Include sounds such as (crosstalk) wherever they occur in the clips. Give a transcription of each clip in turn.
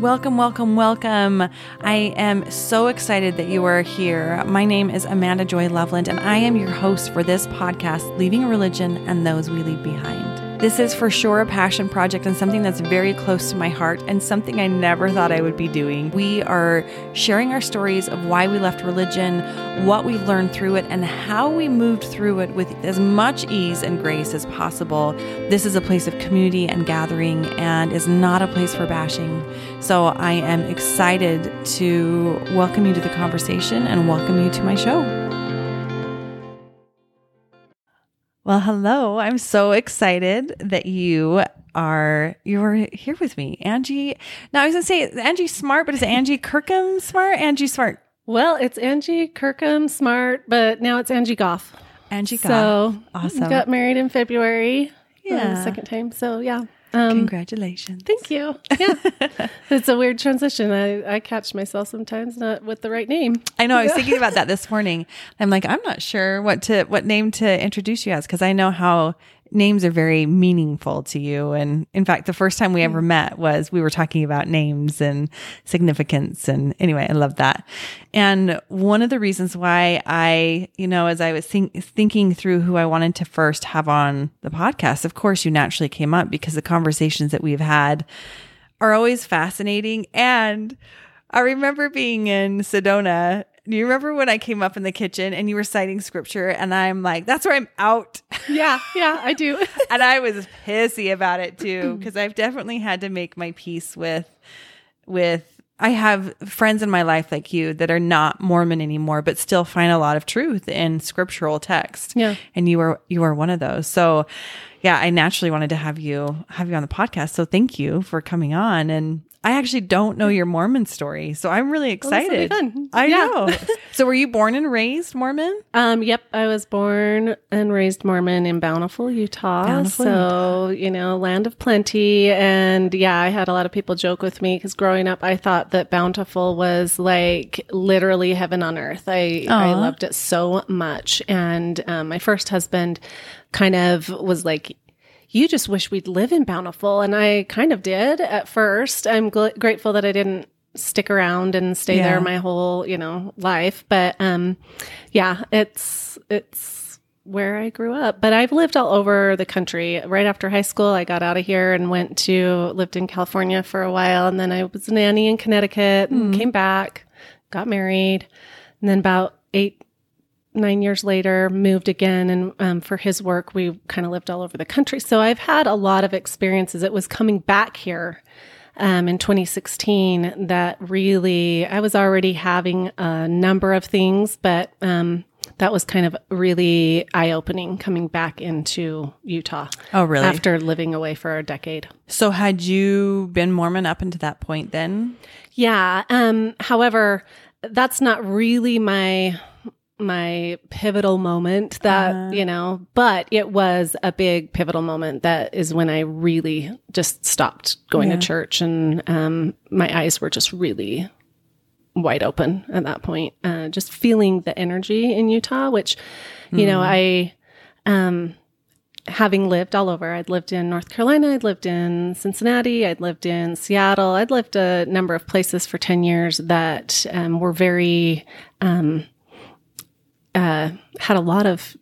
Welcome, welcome, welcome. I am so excited that you are here. My name is Amanda Joy Loveland, and I am your host for this podcast, Leaving Religion and Those We Leave Behind. This is for sure a passion project and something that's very close to my heart and something I never thought I would be doing. We are sharing our stories of why we left religion, what we've learned through it, and how we moved through it with as much ease and grace as possible. This is a place of community and gathering and is not a place for bashing. So I am excited to welcome you to the conversation and welcome you to my show. Well, hello. I'm so excited that you are you're here with me. Angie. Now I was gonna say Angie Smart, but is Angie (laughs) Kirkham Smart? Angie Smart. Well, it's Angie Kirkham Smart, but now it's Angie Goff. Angie Goff. So awesome. Got married in February. Yeah. the second time. So yeah. Um, Congratulations. Thank you. Yeah. (laughs) it's a weird transition. I, I catch myself sometimes not with the right name. I know. I was thinking about that this morning. I'm like, I'm not sure what to what name to introduce you as because I know how names are very meaningful to you. And in fact, the first time we ever mm. met was we were talking about names and significance. And anyway, I love that. And one of the reasons why I, you know, as I was think, thinking through who I wanted to first have on the podcast, of course, you naturally came up because the conversations that we've had are always fascinating. And I remember being in Sedona do you remember when I came up in the kitchen and you were citing scripture and I'm like, that's where I'm out. Yeah, yeah, I do. (laughs) and I was pissy about it too because I've definitely had to make my peace with with I have friends in my life like you that are not Mormon anymore but still find a lot of truth in scriptural text. Yeah. And you are you are one of those. So yeah, I naturally wanted to have you have you on the podcast. So thank you for coming on and I actually don't know your Mormon story, so I'm really excited. Well, I yeah. know. (laughs) so, were you born and raised Mormon? Um, yep, I was born and raised Mormon in Bountiful, Utah. Bountiful, so, you know, land of plenty. And yeah, I had a lot of people joke with me because growing up, I thought that Bountiful was like literally heaven on earth. I I loved it so much. And um, my first husband kind of was like, you just wish we'd live in Bountiful. And I kind of did at first. I'm gl- grateful that I didn't stick around and stay yeah. there my whole, you know, life. But, um, yeah, it's, it's where I grew up, but I've lived all over the country. Right after high school, I got out of here and went to, lived in California for a while. And then I was a nanny in Connecticut and mm. came back, got married. And then about eight, nine years later, moved again. And um, for his work, we kind of lived all over the country. So I've had a lot of experiences. It was coming back here um, in 2016 that really, I was already having a number of things, but um, that was kind of really eye opening coming back into Utah. Oh, really? After living away for a decade. So, had you been Mormon up until that point then? Yeah. Um, however, that's not really my my pivotal moment that, uh, you know, but it was a big pivotal moment that is when I really just stopped going yeah. to church and um, my eyes were just really wide open at that point. Uh, just feeling the energy in Utah, which, you mm. know, I, um, having lived all over, I'd lived in North Carolina, I'd lived in Cincinnati, I'd lived in Seattle, I'd lived a number of places for 10 years that um, were very, um, uh, had a lot of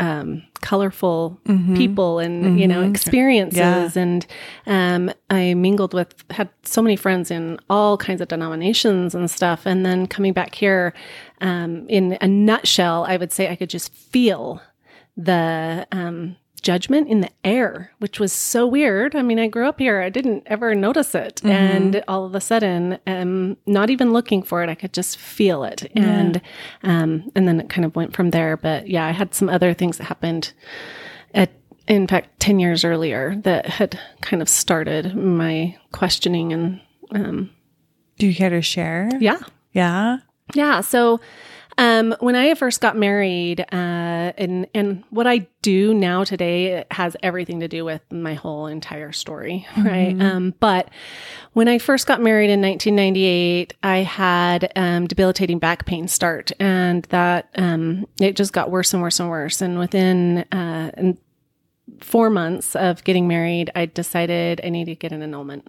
um, colorful mm-hmm. people and mm-hmm. you know mm-hmm. experiences yeah. and um, i mingled with had so many friends in all kinds of denominations and stuff and then coming back here um, in a nutshell i would say i could just feel the um, judgment in the air, which was so weird. I mean, I grew up here, I didn't ever notice it. Mm-hmm. And all of a sudden, um, not even looking for it, I could just feel it. Yeah. And, um, and then it kind of went from there. But yeah, I had some other things that happened at, in fact, 10 years earlier that had kind of started my questioning and, um, do you care to share? Yeah. Yeah. Yeah. So, um, when I first got married, uh, and and what I do now today has everything to do with my whole entire story, right? Mm-hmm. Um, but when I first got married in 1998, I had um, debilitating back pain start, and that um, it just got worse and worse and worse. And within uh, and four months of getting married, I decided I needed to get an annulment.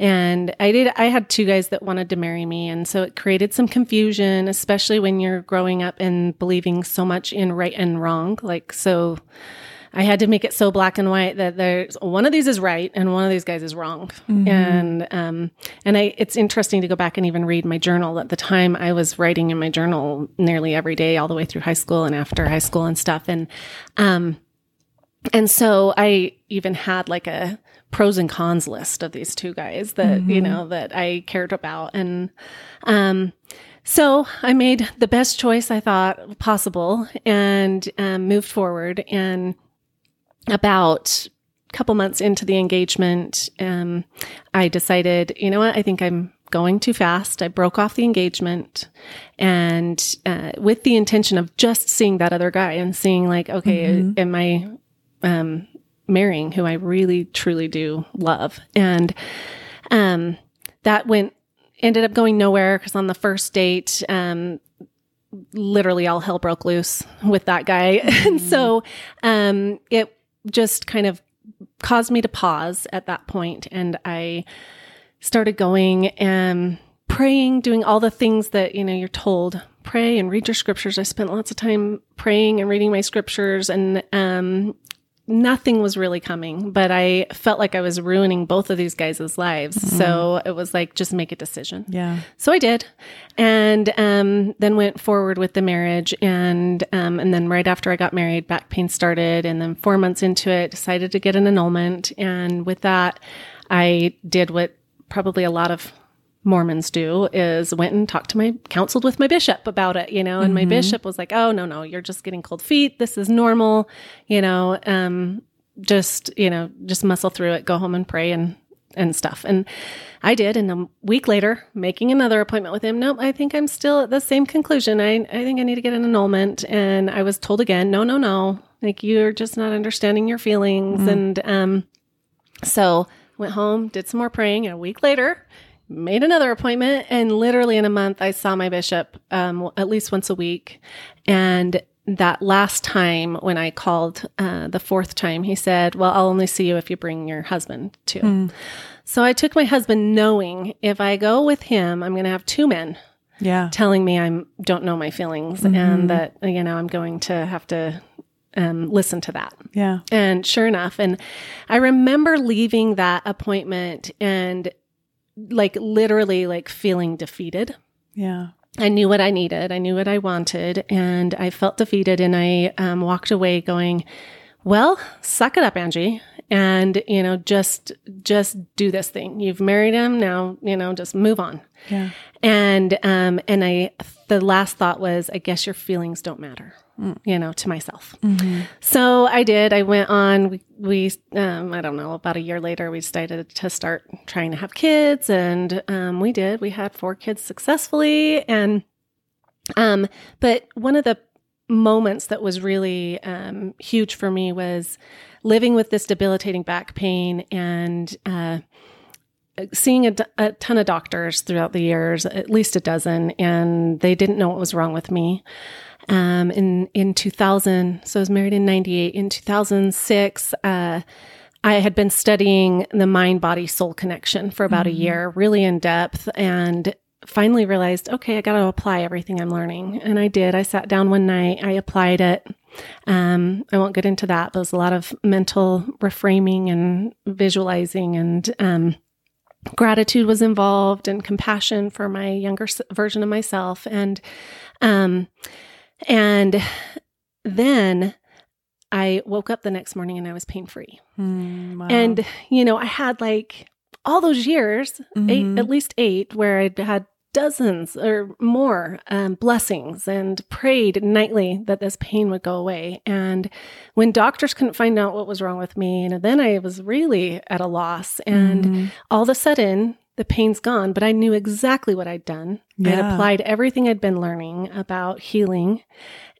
And I did, I had two guys that wanted to marry me. And so it created some confusion, especially when you're growing up and believing so much in right and wrong. Like, so I had to make it so black and white that there's one of these is right and one of these guys is wrong. Mm-hmm. And, um, and I, it's interesting to go back and even read my journal. At the time I was writing in my journal nearly every day, all the way through high school and after high school and stuff. And, um, and so I even had like a pros and cons list of these two guys that, mm-hmm. you know, that I cared about. And, um, so I made the best choice I thought possible and um, moved forward. And about a couple months into the engagement, um, I decided, you know what, I think I'm going too fast. I broke off the engagement and uh, with the intention of just seeing that other guy and seeing like, okay, mm-hmm. am I um, marrying who I really truly do love. And um, that went ended up going nowhere because on the first date, um, literally all hell broke loose with that guy. Mm. (laughs) and so um, it just kind of caused me to pause at that point and I started going and praying, doing all the things that, you know, you're told pray and read your scriptures. I spent lots of time praying and reading my scriptures and um, nothing was really coming, but I felt like I was ruining both of these guys' lives. Mm-hmm. So it was like, just make a decision. Yeah. So I did. And um, then went forward with the marriage. And, um, and then right after I got married, back pain started. And then four months into it, decided to get an annulment. And with that, I did what probably a lot of Mormons do is went and talked to my counseled with my bishop about it, you know, and mm-hmm. my bishop was like, "Oh, no, no, you're just getting cold feet. This is normal, you know, um just, you know, just muscle through it, go home and pray and and stuff." And I did, and a week later, making another appointment with him. Nope, I think I'm still at the same conclusion. I I think I need to get an annulment, and I was told again, "No, no, no. Like you're just not understanding your feelings." Mm-hmm. And um so went home, did some more praying, and a week later, made another appointment and literally in a month i saw my bishop um, at least once a week and that last time when i called uh, the fourth time he said well i'll only see you if you bring your husband too mm. so i took my husband knowing if i go with him i'm going to have two men yeah telling me i don't know my feelings mm-hmm. and that you know i'm going to have to um, listen to that. Yeah. And sure enough, and I remember leaving that appointment and like literally like feeling defeated. Yeah. I knew what I needed. I knew what I wanted and I felt defeated and I um, walked away going, well, suck it up, Angie. And, you know, just, just do this thing. You've married him. Now, you know, just move on. Yeah. And, um, and I, the last thought was, I guess your feelings don't matter you know, to myself. Mm-hmm. So I did. I went on. We, we um, I don't know, about a year later, we decided to start trying to have kids, and um, we did. We had four kids successfully, and um, but one of the moments that was really um, huge for me was living with this debilitating back pain and. Uh, seeing a, a, ton of doctors throughout the years, at least a dozen, and they didn't know what was wrong with me um, in in 2000. So I was married in 98. In 2006, uh, I had been studying the mind body soul connection for about mm-hmm. a year, really in depth, and finally realized, okay, I got to apply everything I'm learning. And I did. I sat down one night, I applied it. Um, I won't get into that, but it was a lot of mental reframing and visualizing and, um, gratitude was involved and compassion for my younger version of myself. And, um, and then I woke up the next morning and I was pain free. Mm, wow. And, you know, I had like all those years, mm-hmm. eight, at least eight, where I'd had dozens or more um, blessings and prayed nightly that this pain would go away. And when doctors couldn't find out what was wrong with me, and then I was really at a loss. And mm-hmm. all of a sudden, the pain's gone, but I knew exactly what I'd done. Yeah. I'd applied everything I'd been learning about healing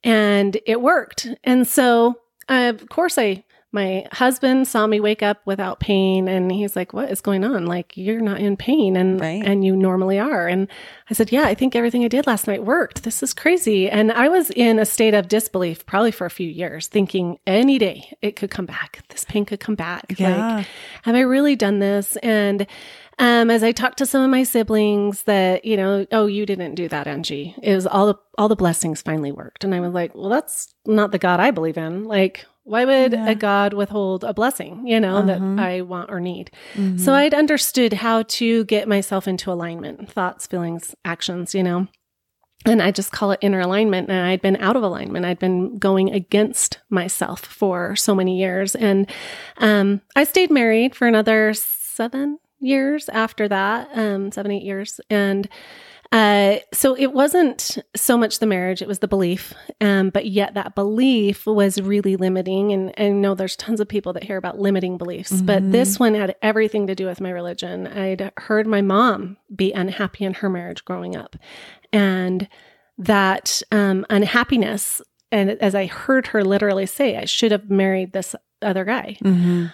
and it worked. And so, uh, of course, I my husband saw me wake up without pain and he's like, what is going on? Like, you're not in pain and, Right. and you normally are. And I said, yeah, I think everything I did last night worked. This is crazy. And I was in a state of disbelief probably for a few years, thinking any day it could come back. This pain could come back. Yeah. Like, have I really done this? And um, as I talked to some of my siblings, that you know, oh, you didn't do that, Angie. It was all the all the blessings finally worked, and I was like, well, that's not the God I believe in. Like, why would Yeah. a God withhold a blessing? You know that Uh-huh. I want or need. Mhm. So I'd understood how to get myself into alignment, thoughts, feelings, actions. You know. And I just call it inner alignment. And I'd been out of alignment. I'd been going against myself for so many years. And um, I stayed married for another seven years after that, um, seven, eight years. And uh, so it wasn't so much the marriage, it was the belief. Um, but yet that belief was really limiting. And, and I know there's tons of people that hear about limiting beliefs, but Mhm. this one had everything to do with my religion. I'd heard my mom be unhappy in her marriage growing up. And that um, unhappiness, and as I heard her literally say, I should have married this other guy Mhm.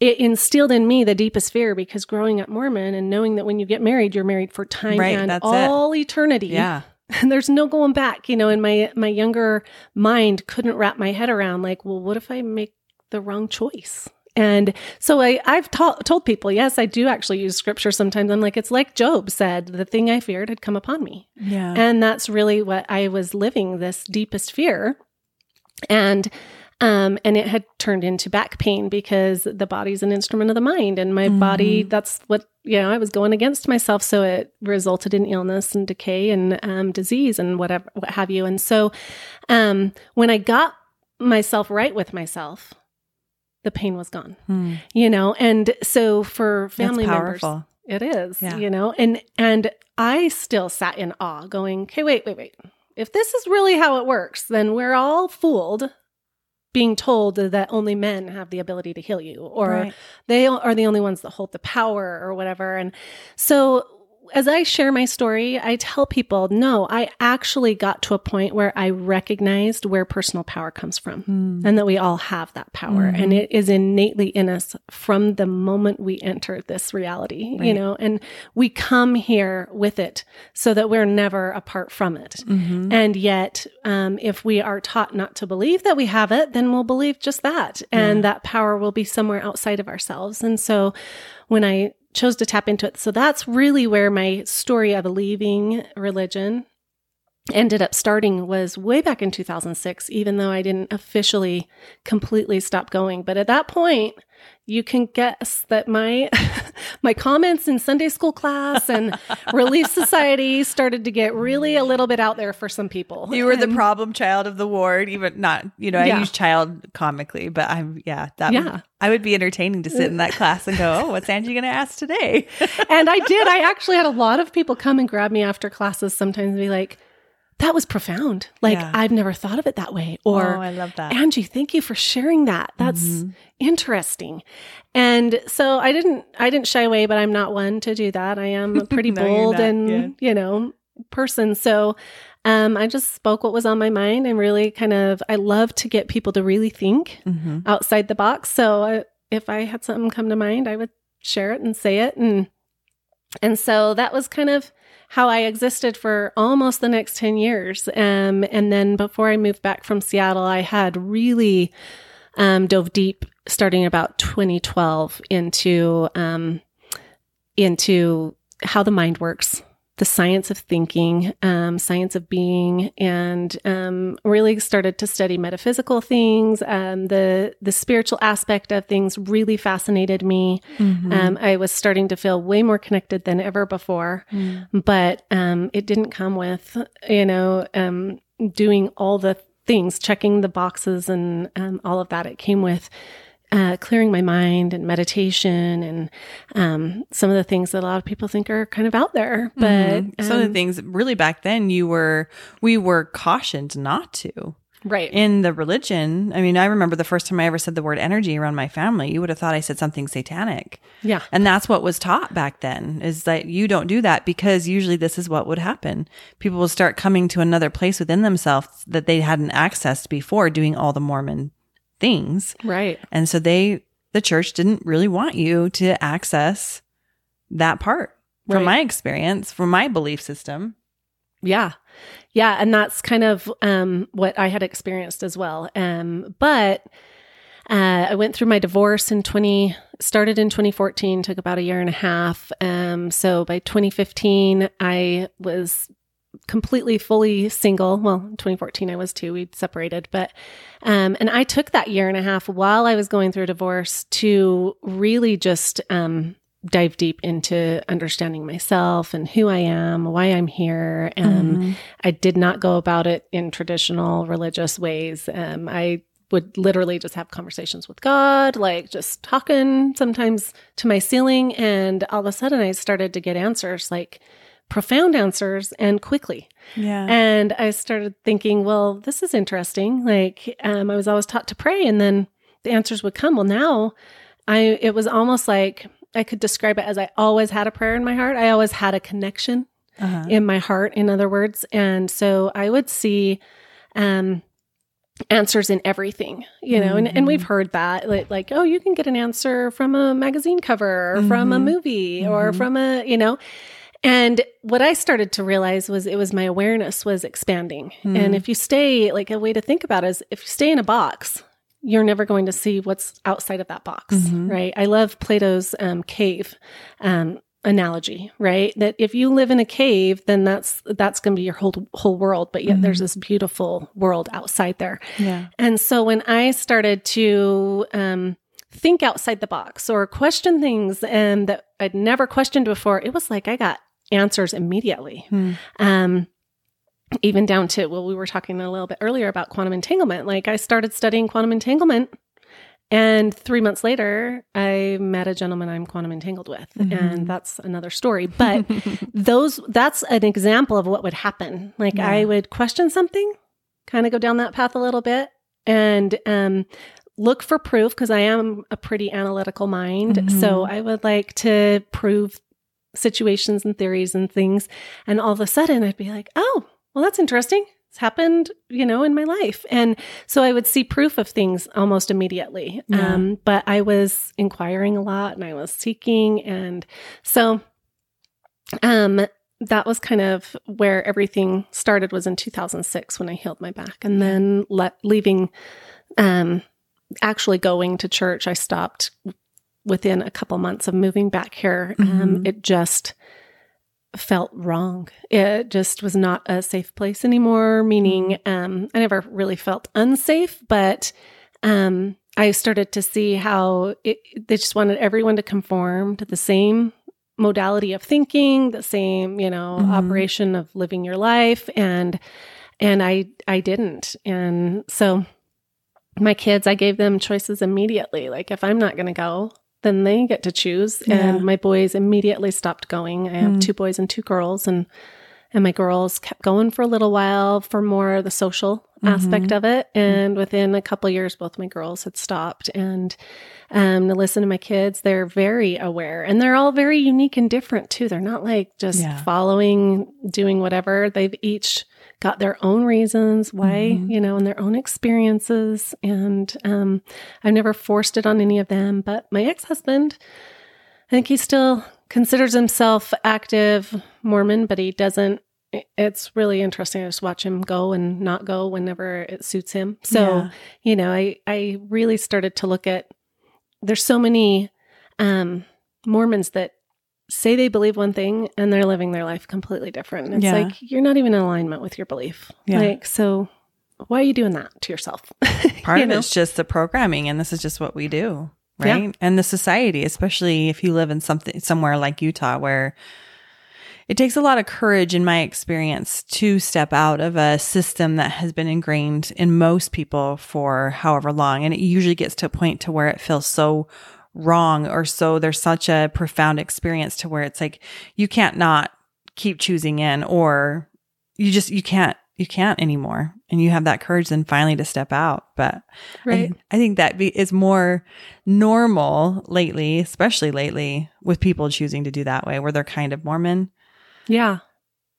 It instilled in me the deepest fear because growing up Mormon and knowing that when you get married, you're married for time Right, and that's it. all eternity. Yeah. (laughs) And there's no going back. You know, and my my younger mind couldn't wrap my head around like, well, what if I make the wrong choice? And so I, I've ta- told people, yes, I do actually use scripture sometimes. I'm like, it's like Job said, the thing I feared had come upon me. Yeah. And that's really what I was living this deepest fear. And um, and it had turned into back pain because the body's an instrument of the mind, and my body, Mhm. that's what, you know, I was going against myself. So it resulted in illness and decay and um, disease and whatever, what have you. And so um, when I got myself right with myself, the pain was gone, Hmm. you know? And so for family That's members, it is, Yeah. you know, and and I still sat in awe, going, "Okay, wait, wait, wait. If this is really how it works, then we're all fooled." Being told that only men have the ability to heal you, or Right. they are the only ones that hold the power, or whatever. And so, as I share my story, I tell people, no, I actually got to a point where I recognized where personal power comes from Hmm. and that we all have that power Mhm. and it is innately in us from the moment we enter this reality you know and we come here with it so that we're never apart from it Mhm. and yet um, if we are taught not to believe that we have it then we'll believe just that and Yeah. that power will be somewhere outside of ourselves and so when i chose to tap into it. So that's really where my story of leaving religion ended up starting was way back in 2006 even though i didn't officially completely stop going. But at that point you can guess that my (laughs) my comments in sunday school class and (laughs) relief society started to get really a little bit out there for some people You were the problem child of the ward, even not, you know, I Yeah. use child comically, but I'm, yeah, that, Yeah. would, I would be entertaining to sit in that class and go, oh, what's Angie going to ask today? (laughs) and I did. I actually had a lot of people come and grab me after classes sometimes and be like, that was profound. Like, Yeah. I've never thought of it that way. Or, oh, I love that. Angie, thank you for sharing that. That's Mhm. interesting. And so I didn't I didn't shy away, but I'm not one to do that. I am a (laughs) pretty No, bold and, you know, person. So um I just spoke what was on my mind and really kind of I love to get people to really think Mhm. outside the box. So uh, if I had something come to mind, I would share it and say it and and so that was kind of how I existed for almost the next 10 years. Um, and then before I moved back from Seattle, I had really um, dove deep starting about 2012 into um, into how the mind works, the science of thinking, um, science of being, and um, really started to study metaphysical things. Um, the the spiritual aspect of things really fascinated me. Mhm. Um, I was starting to feel way more connected than ever before, Mm. but um, it didn't come with, you know, um, doing all the things, checking the boxes and um, all of that. It came with uh, clearing my mind and meditation and um, some of the things that a lot of people think are kind of out there. But Mhm. some of the um, things, really back then, you were, we were cautioned not to. right. in the religion, I mean, I remember the first time I ever said the word energy around my family, you would have thought I said something satanic. yeah. And that's what was taught back then is that you don't do that because usually this is what would happen. People will start coming to another place within themselves that they hadn't accessed before doing all the Mormon things. Right. And so they, the church didn't really want you to access that part from Right. my experience, from my belief system. Yeah. Yeah. And that's kind of um, what I had experienced as well. Um, but uh, I went through my divorce in 20, started in 2014, took about a year and a half. Um, so by 2015, I was completely fully single. Well, 2014 I was too. We'd separated, but um and I took that year and a half while I was going through a divorce to really just um dive deep into understanding myself and who I am, why I'm here. Um Mhm. I did not go about it in traditional religious ways. Um I would literally just have conversations with God, like just talking sometimes to my ceiling and all of a sudden I started to get answers like profound answers and quickly. Yeah. And I started thinking, well, this is interesting. Like, um, I was always taught to pray, and then the answers would come. Well, now I, it was almost like I could describe it as I always had a prayer in my heart. I always had a connection uh-huh. in my heart, in other words. And so I would see, um, answers in everything you know and, and we've heard that like, like oh you can get an answer from a magazine cover or from a Mhm. movie or Mhm. from a you know and what I started to realize was it was my awareness was expanding. Hmm. And if you stay, like a way to think about it is if you stay in a box, you're never going to see what's outside of that box, Mhm. right? I love Plato's um, cave um, analogy, right? That if you live in a cave, then that's that's going to be your whole whole world. But yet Mhm. there's this beautiful world outside there. yeah. And so when I started to um, think outside the box or question things and that I'd never questioned before, it was like I got answers immediately. Hmm. Um, even down to, well, we were talking a little bit earlier about quantum entanglement. Like I started studying quantum entanglement. And three months later, I met a gentleman I'm quantum entangled with. Mhm. And that's another story. But (laughs) those, that's an example of what would happen. Like Yeah. I would question something, kind of go down that path a little bit and um, look for proof because I am a pretty analytical mind. Mhm. So I would like to prove situations and theories and things. And all of a sudden I'd be like, oh, well, that's interesting. It's happened, you know, in my life. And so I would see proof of things almost immediately. Yeah. Um, but I was inquiring a lot and I was seeking. And so um, that was kind of where everything started was in 2006 when I healed my back. And then let, leaving, um, actually going to church, I stopped within a couple months of moving back here. Um, Mhm. it just felt wrong. It just was not a safe place anymore, meaning um, I never really felt unsafe, but um, I started to see how it, they just wanted everyone to conform to the same modality of thinking, the same, you know, Mhm. operation of living your life. And and I I didn't. And so my kids, I gave them choices immediately. Like if I'm not gonna go, then they get to choose. Yeah. And my boys immediately stopped going. I have Mm. two boys and two girls and and my girls kept going for a little while for more the social aspect of it. And within a couple years, both my girls had stopped. And um, to listen to my kids, they're very aware and they're all very unique and different too. They're not like just Yeah. following, doing whatever. They've each got their own reasons why, Mhm. you know, and their own experiences. And um, I've never forced it on any of them. But my ex husband, I think he still considers himself active Mormon, but he doesn't. It's really interesting. I just watch him go and not go whenever it suits him. So, Yeah. you know, I I really started to look at. There's so many um, Mormons that say they believe one thing and they're living their life completely different. It's Yeah. like you're not even in alignment with your belief. Yeah. Like, so why are you doing that to yourself? (laughs) Part You of know? it's just the programming, and this is just what we do, Yeah. right? And the society, especially if you live in something somewhere like Utah, where it takes a lot of courage, in my experience, to step out of a system that has been ingrained in most people for however long, and it usually gets to a point to where it feels so wrong or so there's such a profound experience to where it's like you can't not keep choosing in or you just you can't you can't anymore and you have that courage then finally to step out but Right. I, I think that be, is more normal lately especially lately with people choosing to do that way where they're kind of mormon yeah.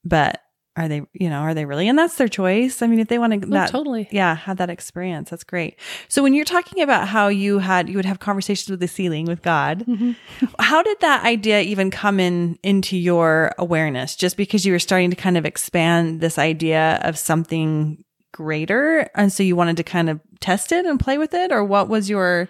but are they, you know, are they really? And that's their choice. I mean, if they want to, Oh, totally. yeah, have that experience, that's great. So when you're talking about how you had, you would have conversations with the ceiling with God, Mm-hmm. how did that idea even come in into your awareness? Just because you were starting to kind of expand this idea of something greater, and so you wanted to kind of test it and play with it, or what was your?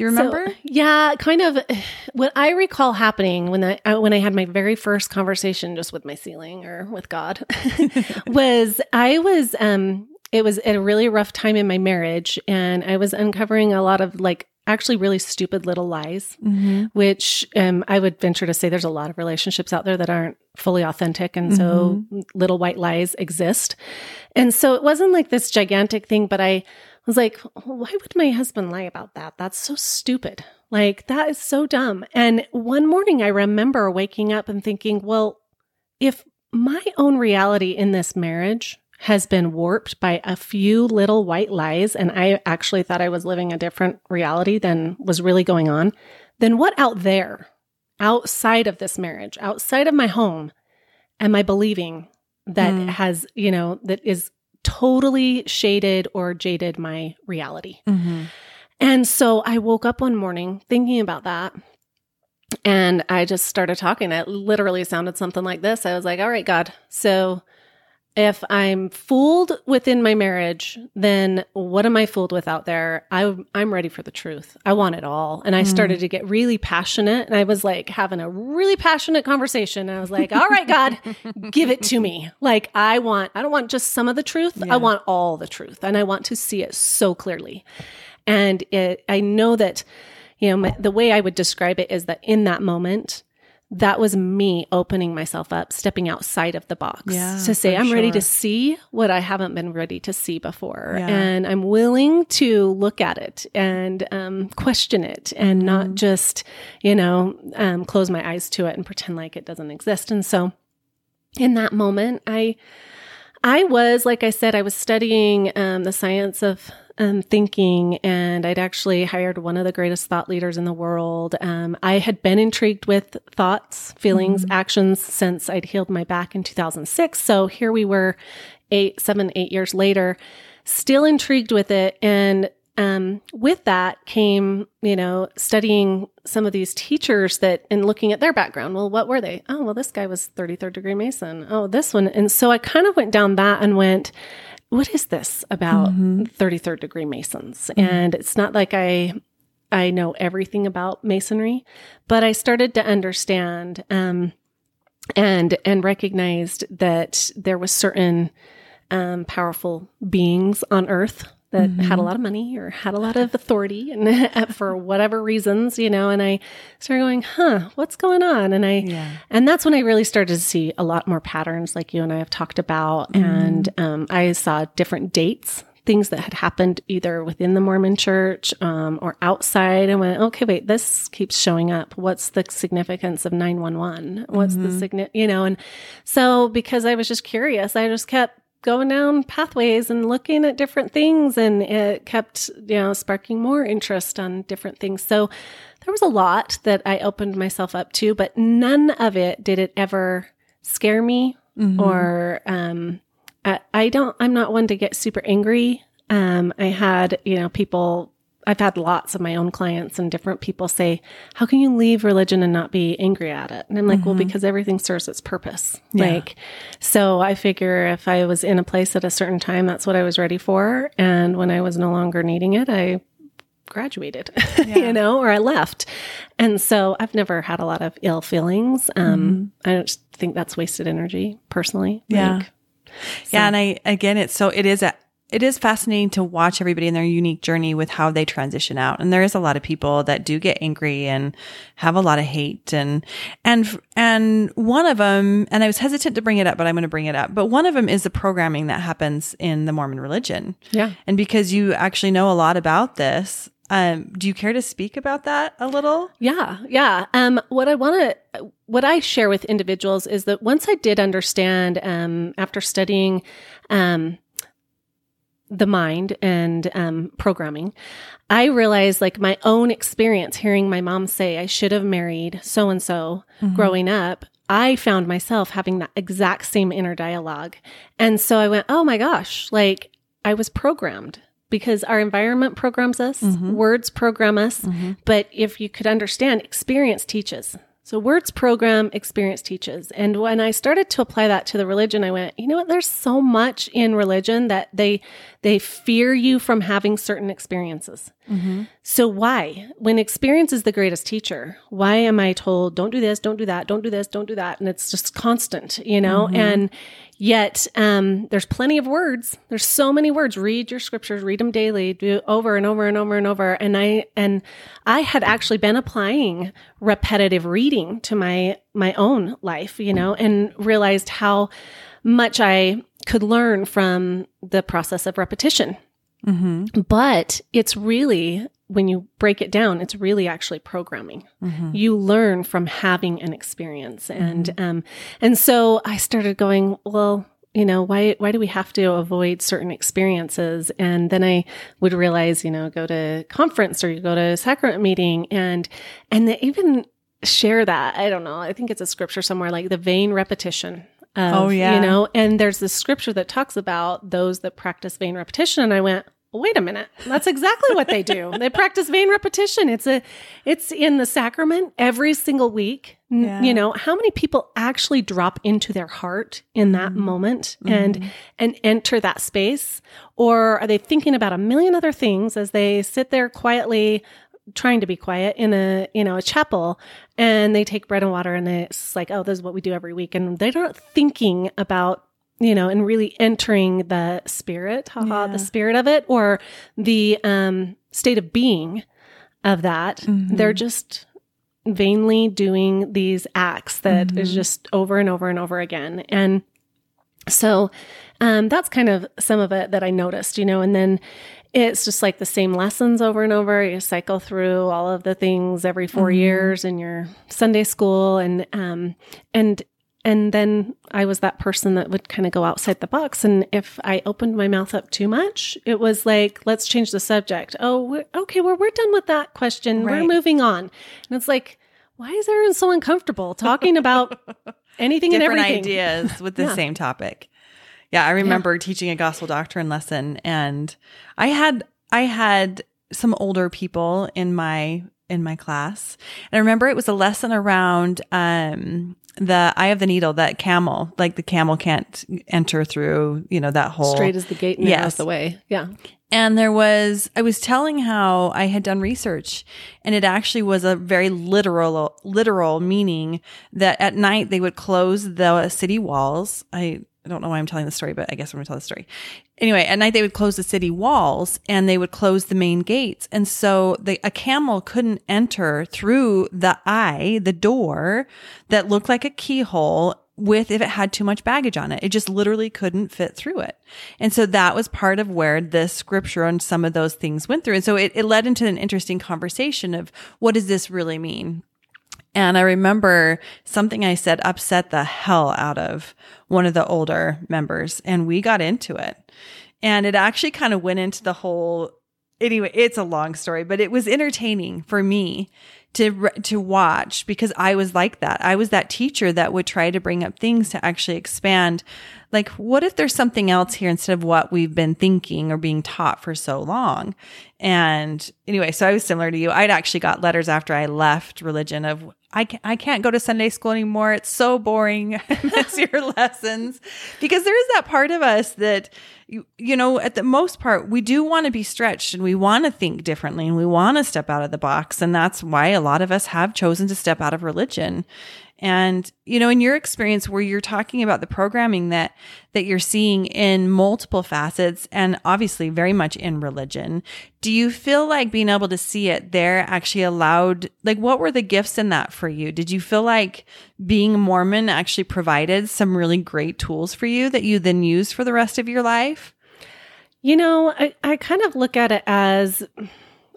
Do you remember? So, yeah, kind of. (sighs) What I recall happening when I uh, when I had my very first conversation just with my ceiling or with God (laughs) (laughs) was I was um it was at a really rough time in my marriage and I was uncovering a lot of like actually really stupid little lies mm-hmm. which um, I would venture to say there's a lot of relationships out there that aren't fully authentic. And so little white lies exist. And so it wasn't like this gigantic thing, but I was like, why would my husband lie about that? That's so stupid. Like, that is so dumb. And one morning I remember waking up and thinking, well, if my own reality in this marriage has been warped by a few little white lies, and I actually thought I was living a different reality than was really going on, then what out there, outside of this marriage, outside of my home, am I believing that Mm. has, you know, that is totally shaded or jaded my reality? Mm-hmm. And so I woke up one morning thinking about that. And I just started talking. It literally sounded something like this. I was like, all right, God, so if I'm fooled within my marriage, then what am I fooled with out there? I, I'm ready for the truth. I want it all. And I mm. started to get really passionate. And I was like having a really passionate conversation. And I was like, all right, God, give it to me. Like, I want, I don't want just some of the truth. Yeah. I want all the truth. And I want to see it so clearly. And it, I know that, you know, my, the way I would describe it is that in that moment, that was me opening myself up, stepping outside of the box Yeah, to say, I'm ready to see what I haven't been ready to see before. Yeah. And I'm willing to look at it and um, question it and Mm-hmm. not just, you know, um, close my eyes to it and pretend like it doesn't exist. And so in that moment, I, I was, like I said, I was studying um, the science of um, thinking, and I'd actually hired one of the greatest thought leaders in the world. Um, I had been intrigued with thoughts, feelings, actions since I'd healed my back in 2006. So here we were, eight, seven, eight years later, still intrigued with it. And um, with that came, you know, studying some of these teachers that and looking at their background. Well, what were they? Oh, well, this guy was 33rd degree Mason. Oh, this one. And so I kind of went down that and went, what is this about 33rd degree Masons? And it's not like I I know everything about masonry, but I started to understand um, and and recognized that there was certain um, powerful beings on Earth that had a lot of money or had a lot of authority, and (laughs) for whatever reasons, you know. And I started going, "Huh, what's going on?" And I Yeah. and that's when I really started to see a lot more patterns, like you and I have talked about. And um, I saw different dates, things that had happened either within the Mormon church um, or outside. and went, okay, wait, this keeps showing up. What's the significance of 911? What's the significance, you know? And so because I was just curious, I just kept going down pathways and looking at different things and it kept you know sparking more interest on different things. So there was a lot that i opened myself up to but none of it did it ever scare me or um I, I don't i'm not one to get super angry. Um i had you know people I've had lots of my own clients and different people say, How can you leave religion and not be angry at it? And I'm like, Well, because everything serves its purpose. Yeah. Like, so I figure if I was in a place at a certain time, that's what I was ready for. And when I was no longer needing it, I graduated, (laughs) you know, or I left. And so I've never had a lot of ill feelings. Um, I don't think that's wasted energy personally. Yeah. Like, Yeah, and I again, it's so it is a it is fascinating to watch everybody in their unique journey with how they transition out. And there is a lot of people that do get angry and have a lot of hate and and and one of them and I was hesitant to bring it up, but I'm going to bring it up. But one of them is the programming that happens in the Mormon religion. Yeah. And because you actually know a lot about this, um, do you care to speak about that a little? Yeah, yeah. Um, what I want to, what I share with individuals is that once I did understand, um, after studying, um, the mind and um, programming, I realized like my own experience hearing my mom say I should have married so and so growing up. I found myself having that exact same inner dialogue. And so I went, oh my gosh, like I was programmed because our environment programs us, Mm-hmm. words program us. But if you could understand, experience teaches. So words program, experience teaches. And when I started to apply that to the religion, I went, you know what? There's so much in religion that they they fear you from having certain experiences. Mm-hmm. So why? When experience is the greatest teacher, why am I told don't do this, don't do that, don't do this, don't do that, and it's just constant, you know? Mm-hmm. And yet, um, there's plenty of words. There's so many words. Read your scriptures, read them daily, do over and over and over and over. And I and I had actually been applying repetitive reading to my my own life, you know, and realized how much I could learn from the process of repetition. But it's really, when you break it down, it's really actually programming. You learn from having an experience. And, um, and so I started going, well, you know, why, why do we have to avoid certain experiences? And then I would realize, you know, go to conference or you go to sacrament meeting and, and they even share that. I don't know. I think it's a scripture somewhere like the vain repetition. Of, Oh, yeah. You know, and there's this scripture that talks about those that practice vain repetition. And I went, wait a minute. That's exactly what they do. They (laughs) practice vain repetition. It's a, it's in the sacrament every single week. Yeah. You know, how many people actually drop into their heart in that Mm-hmm. moment and, and enter that space? Or are they thinking about a million other things as they sit there quietly trying to be quiet in a you know a chapel and they take bread and water and it's like oh this is what we do every week and they're not thinking about you know and really entering the spirit haha Yeah. the spirit of it or the um state of being of that Mm-hmm. they're just vainly doing these acts that is Mm-hmm. just over and over and over again and so um, that's kind of some of it that I noticed, you know, and then it's just like the same lessons over and over. You cycle through all of the things every 4 years in your Sunday school, and um, and and then I was that person that would kind of go outside the box. And if I opened my mouth up too much, it was like, let's change the subject. Oh, we're, okay, well, we're done with that question. Right. We're moving on. And it's like, why is everyone so uncomfortable talking about (laughs) anything and everything? ideas with the Yeah. same topic. Yeah, I remember teaching a gospel doctrine lesson and I had I had some older people in my in my class. And I remember it was a lesson around um the eye of the needle, that camel, like the camel can't enter through, you know, that whole Straight as the gate, Yes. the way. Yeah. and there was, I was telling how I had done research and it actually was a very literal, literal meaning that at night they would close the city walls. I, I don't know why I'm telling the story, but I guess I'm to tell the story. Anyway, at night they would close the city walls and they would close the main gates. And so the, a camel couldn't enter through the eye, the door that looked like a keyhole with if it had too much baggage on it. It just literally couldn't fit through it. And so that was part of where the scripture and some of those things went through. And so it, it led into an interesting conversation of what does this really mean? And I remember something I said upset the hell out of one of the older members, and we got into it. And it actually kind of went into the whole anyway, it's a long story, but it was entertaining for me to to watch because I was like that. I was that teacher that would try to bring up things to actually expand like what if there's something else here instead of what we've been thinking or being taught for so long. And anyway, so I was similar to you. I'd actually got letters after I left religion of I can't, I can't go to Sunday school anymore. It's so boring. (laughs) Miss your (laughs) lessons because there is that part of us that you, you know, at the most part, we do want to be stretched and we want to think differently and we want to step out of the box. And that's why a lot of us have chosen to step out of religion. And, you know, in your experience where you're talking about the programming that, that you're seeing in multiple facets and obviously very much in religion, do you feel like being able to see it there actually allowed, like, what were the gifts in that for you? Did you feel like being Mormon actually provided some really great tools for you that you then use for the rest of your life? You know, I, I kind of look at it as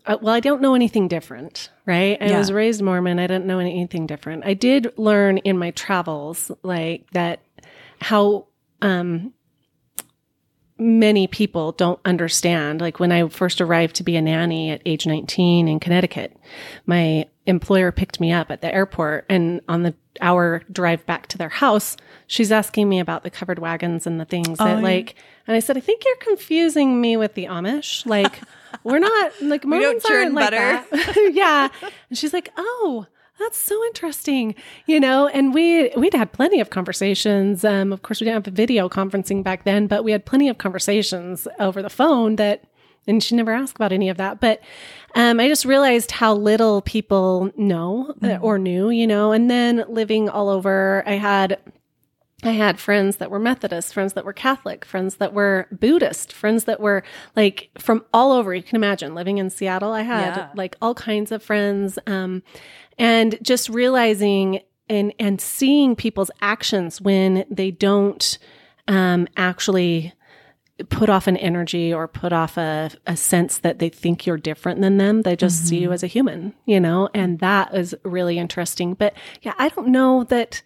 uh, well, I don't know anything different, right? I Yeah. was raised Mormon. I didn't know anything different. I did learn in my travels, like that, how um, many people don't understand. Like when I first arrived to be a nanny at age 19 in Connecticut, my employer picked me up at the airport and on the hour drive back to their house, she's asking me about the covered wagons and the things Oh, that yeah. like, and I said, I think you're confusing me with the Amish. Like, we're not like (laughs) don't Mormons churn aren't like butter. that. (laughs) yeah. And she's like, oh, that's so interesting, you know. And we we'd had plenty of conversations. Um, of course, we didn't have video conferencing back then, but we had plenty of conversations over the phone. That, and she never asked about any of that. But um, I just realized how little people know uh, or knew, you know. And then living all over, I had I had friends that were Methodist, friends that were Catholic, friends that were Buddhist, friends that were like from all over. You can imagine living in Seattle. I had Yeah. like all kinds of friends. Um, and just realizing and, and seeing people's actions when they don't, um, actually put off an energy or put off a, a sense that they think you're different than them. They just see you as a human, you know, and that is really interesting. But yeah, I don't know that.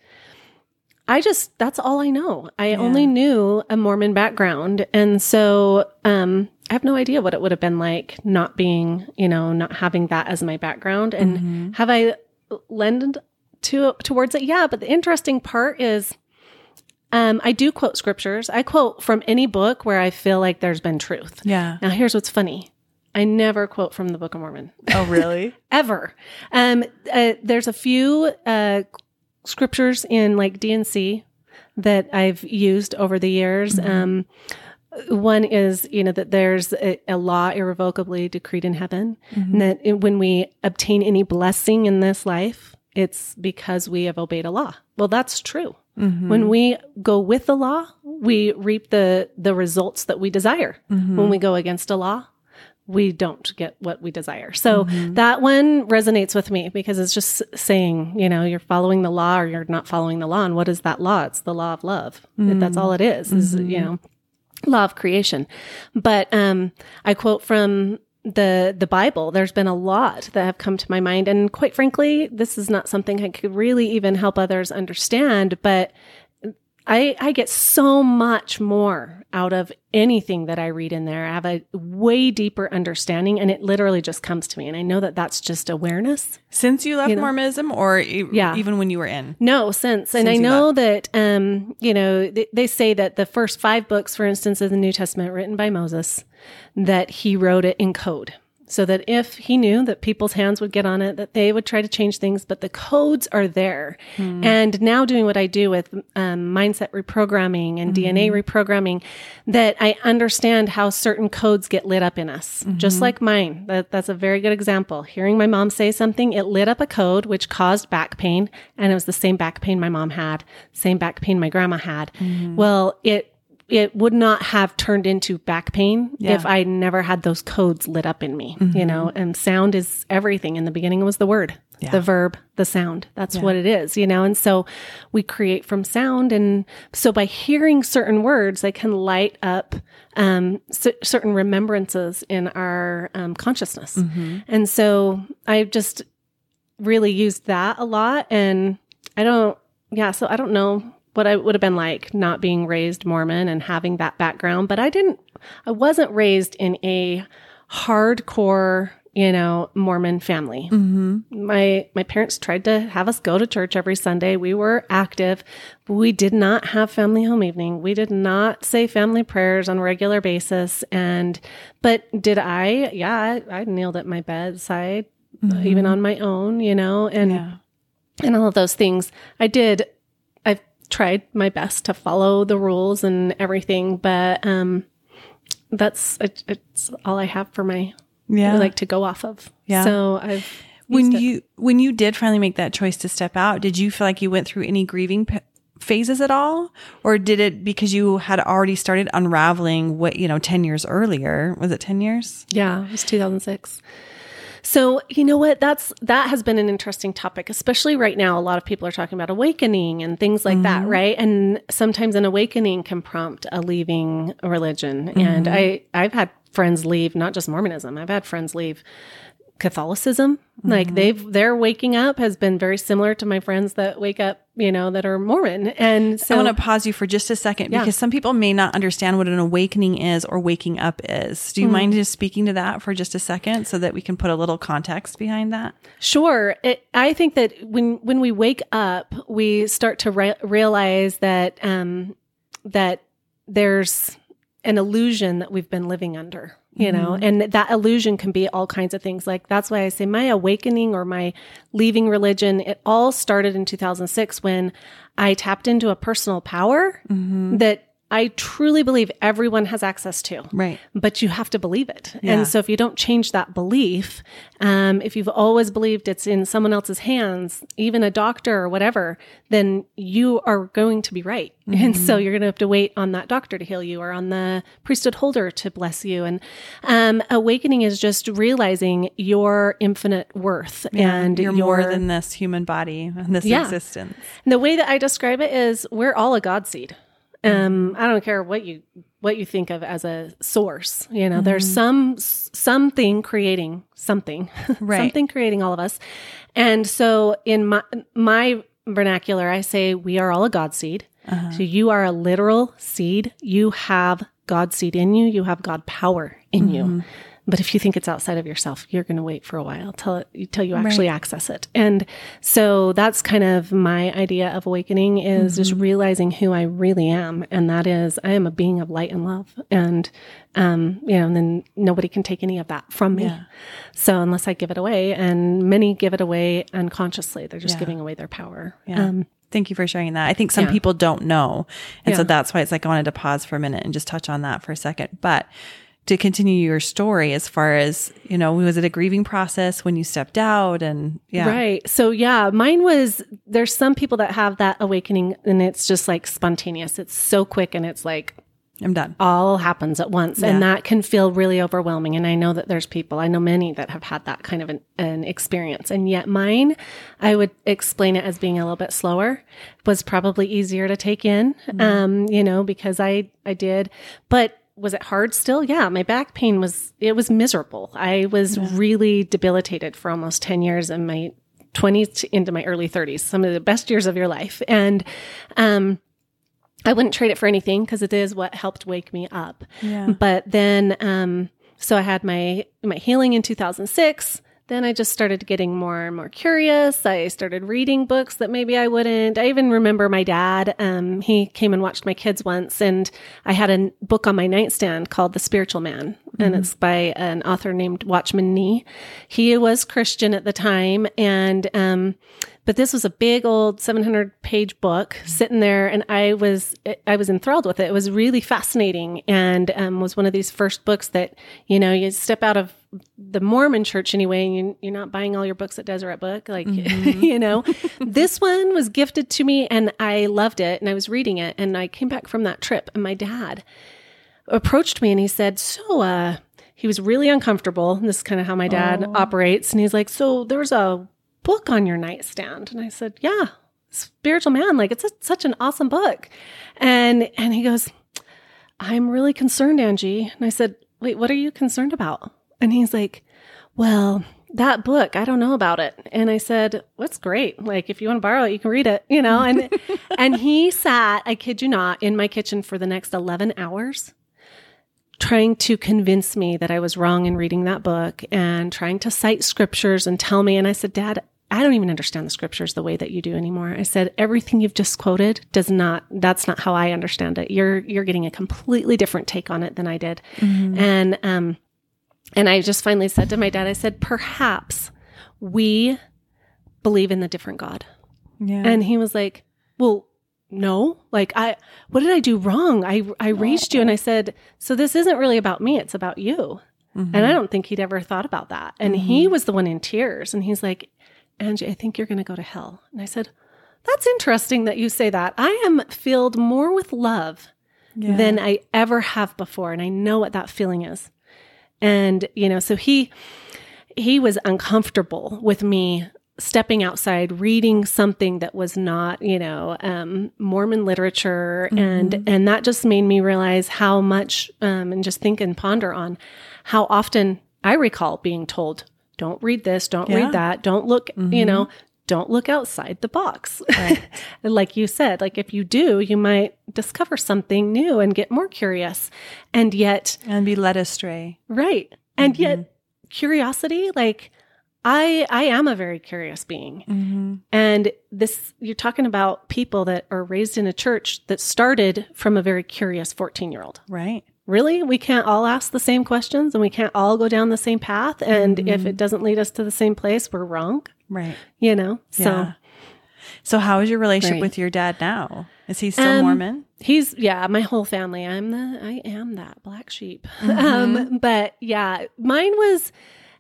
I just that's all I know. I only knew a Mormon background and so um I have no idea what it would have been like not being, you know, not having that as my background and have I lended to towards it? Yeah, but the interesting part is um I do quote scriptures. I quote from any book where I feel like there's been truth. Yeah. Now here's what's funny. I never quote from the Book of Mormon Oh, really? (laughs) ever. Um, uh, there's a few uh, scriptures in like D&C that I've used over the years. Um, one is, you know, that there's a, a law irrevocably decreed in heaven, mm-hmm. and that it- when we obtain any blessing in this life, it's because we have obeyed a law. Well, that's true. Mm-hmm. When we go with the law, we reap the the results that we desire. Mm-hmm. When we go against a law, we don't get what we desire. So that one resonates with me because it's just saying, you know, you're following the law or you're not following the law. And what is that law? It's the law of love. That's all it is, is, you know, law of creation. But um, I quote from the the Bible. There's been a lot that have come to my mind, and quite frankly, this is not something I could really even help others understand. But I I get so much more out of anything that I read in there. I have a way deeper understanding, and it literally just comes to me. And I know that that's just awareness. Since you left You know? Mormonism or e- Yeah. even when you were in? No, since. And I know that, um, you know, they, they say that the first five books, for instance, of the New Testament written by Moses, that he wrote it in code. So that if he knew that people's hands would get on it, that they would try to change things, but the codes are there. Hmm. And now doing what I do with um, mindset reprogramming and DNA hmm. reprogramming, that I understand how certain codes get lit up in us, just hmm. like mine. That, that's a very good example. Hearing my mom say something, it lit up a code which caused back pain. And it was the same back pain my mom had, same back pain my grandma had. Well, it, it would not have turned into back pain Yeah. if I never had those codes lit up in me, you know, and sound is everything. In the beginning, it was the word, Yeah. the verb, the sound. That's what it is, you know, and so we create from sound. And so by hearing certain words, they can light up um, c- certain remembrances in our um, consciousness. And so I've just really used that a lot. And I don't, yeah, so I don't know what I would have been like not being raised Mormon and having that background, but I didn't, I wasn't raised in a hardcore, you know, Mormon family. Mm-hmm. My my parents tried to have us go to church every Sunday. We were active, but we did not have family home evening. We did not say family prayers on a regular basis. And but did I? Yeah, I, I kneeled at my bedside, uh, even mm-hmm. on my own, you know, and Yeah. and all of those things. I did. Tried my best to follow the rules and everything, but um, that's it, it's all I have for my Yeah. like to go off of. Yeah. So I've when used it. you when you did finally make that choice to step out, did you feel like you went through any grieving p- phases at all, or did it because you had already started unraveling what you know ten years earlier? Was it ten years? Yeah, it was 2006. So, you know what? That's that has been an interesting topic, especially right now. A lot of people are talking about awakening and things like that, mm-hmm. right? And sometimes an awakening can prompt a leaving religion. And mm-hmm. I I've had friends leave, not just Mormonism. I've had friends leave Catholicism. Like they've their waking up has been very similar to my friends that wake up, you know, that are Mormon. And so I want to pause you for just a second Yeah. because some people may not understand what an awakening is or waking up is. Do you mind just speaking to that for just a second so that we can put a little context behind that? Sure. It, I think that when when we wake up, we start to re- realize that um, that there's an illusion that we've been living under, you know, mm-hmm. and that illusion can be all kinds of things. Like that's why I say my awakening or my leaving religion. It all started in 2006 when I tapped into a personal power mm-hmm. that I truly believe everyone has access to Right. but you have to believe it. Yeah. And so if you don't change that belief, um, if you've always believed it's in someone else's hands, even a doctor or whatever, then you are going to be right. (laughs) And so you're going to have to wait on that doctor to heal you or on the priesthood holder to bless you. And um, awakening is just realizing your infinite worth and you're your, more than this human body and this Yeah. existence. the way that I describe it is we're all a God seed. Um, I don't care what you what you think of as a source. You know, there's mm-hmm. some something creating something, (laughs) Right. something creating all of us. And so in my my vernacular, I say we are all a God seed. Uh-huh. So you are a literal seed. You have God seed in you. You have God power in you. Mm-hmm. But if you think it's outside of yourself, you're going to wait for a while till it, till you actually access it. And so that's kind of my idea of awakening is just realizing who I really am, and that is I am a being of light and love, and um, you know, and then nobody can take any of that from me. So unless I give it away, and many give it away unconsciously, they're just Yeah. giving away their power. Yeah. Um, Thank you for sharing that. I think some Yeah. people don't know. And so that's why it's like I wanted to pause for a minute and just touch on that for a second. But to continue your story as far as, you know, was it a grieving process when you stepped out and yeah. Right. So yeah, mine was there's some people that have that awakening and it's just like spontaneous. It's so quick and it's like I'm done. all happens at once and that can feel really overwhelming and i know that there's people i know many that have had that kind of an, an experience and yet mine i would explain it as being a little bit slower was probably easier to take in um you know because i i did but was it hard still yeah my back pain was it was miserable i was really debilitated for almost 10 years in my 20s to- into my early 30s some of the best years of your life and um I wouldn't trade it for anything because it is what helped wake me up. Yeah. But then, um, so I had my my healing in 2006. Then I just started getting more and more curious. I started reading books that maybe I wouldn't. I even remember my dad. Um, he came and watched my kids once, and I had a book on my nightstand called The Spiritual Man, and it's by an author named Watchman Nee. He was Christian at the time, and um, but this was a big old 700 page book sitting there and i was i was enthralled with it it was really fascinating and um, was one of these first books that you know you step out of the mormon church anyway and you, you're not buying all your books at deseret book like (laughs) you know this one was gifted to me and i loved it and i was reading it and i came back from that trip and my dad approached me and he said so uh he was really uncomfortable. This is kind of how my dad operates. And he's like, So there's a book on your nightstand. And I said, Yeah, Spiritual Man. Like, it's a, such an awesome book. And, and he goes, I'm really concerned, Angie. And I said, Wait, what are you concerned about? And he's like, Well, that book, I don't know about it. And I said, What's great. Like, if you want to borrow it, you can read it, you know? And, (laughs) and he sat, I kid you not, in my kitchen for the next 11 hours trying to convince me that I was wrong in reading that book and trying to cite scriptures and tell me. And I said, Dad, I don't even understand the scriptures the way that you do anymore. I said, everything you've just quoted does not, that's not how I understand it. You're, you're getting a completely different take on it than I did. Mm-hmm. And, um, and I just finally said to my dad, I said, perhaps we believe in the different God. Yeah. And he was like, "Well, no. Like I what did I do wrong? I I raised you." And I said, "So this isn't really about me, it's about you." Mm-hmm. And I don't think he'd ever thought about that. And he mm-hmm. was the one in tears and he's like, "Angie, I think you're going to go to hell." And I said, "That's interesting that you say that. I am filled more with love Yeah. than I ever have before, and I know what that feeling is." And, you know, so he he was uncomfortable with me stepping outside reading something that was not you know um, mormon literature and and that just made me realize how much um, and just think and ponder on how often i recall being told don't read this, don't Yeah. read that, don't look, you know, don't look outside the box. (laughs) And like you said, like if you do, you might discover something new and get more curious. And yet, And be led astray. right. And yet curiosity, like I I am a very curious being. Mm-hmm. And this, you're talking about people that are raised in a church that started from a very curious 14 year old. Right. Really? We can't all ask the same questions and we can't all go down the same path. And if it doesn't lead us to the same place, we're wrong, Right. you know? So Yeah. So how is your relationship Right. with your dad now? Is he still Um, Mormon? he's, yeah, my whole family. I'm the, I am that black sheep. Mm-hmm. (laughs) Um, but yeah, mine was,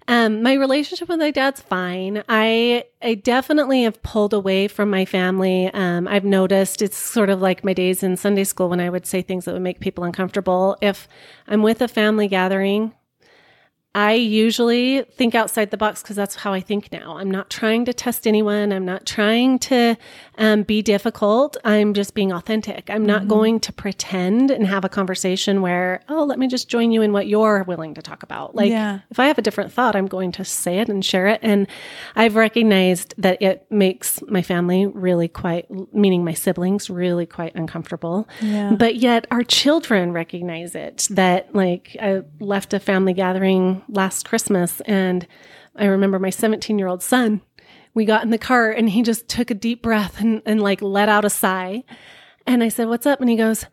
um, my relationship with my dad's fine. I I definitely have pulled away from my family. Um, I've noticed it's sort of like my days in Sunday school when I would say things that would make people uncomfortable. If I'm with a family gathering, I usually think outside the box because that's how I think now. I'm not trying to test anyone. I'm not trying to um, be difficult. I'm just being authentic. I'm not going to pretend and have a conversation where, oh, let me just join you in what you're willing to talk about. Like, Yeah. if I have a different thought, I'm going to say it and share it. And I've recognized that it makes my family really quite, meaning my siblings, really quite uncomfortable. Yeah. But yet our children recognize it that, like, I left a family gathering last Christmas and I remember my 17 year old son. We got in the car and he just took a deep breath and, and like let out a sigh. And I said, What's up? And he goes,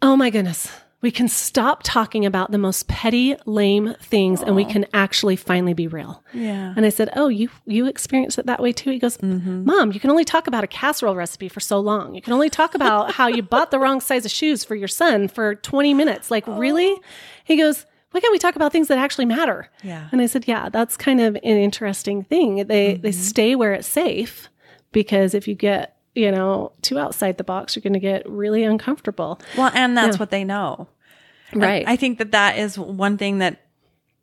Oh my goodness. We can stop talking about the most petty, lame things and we can actually finally be real. Yeah. And I said, "Oh, you you experienced it that way too?" He goes, mm-hmm. "Mom, you can only talk about a casserole recipe for so long. You can only talk about how you bought the wrong size of shoes for your son for 20 minutes. Like, (laughs) oh. really?" He goes, "Why can't we talk about things that actually matter?" Yeah. And I said, "Yeah, that's kind of an interesting thing. They they mm-hmm. stay where it's safe because if you get you know too outside the box, you're going to get really uncomfortable." Well, and that's what they know. Right. I think that that is one thing that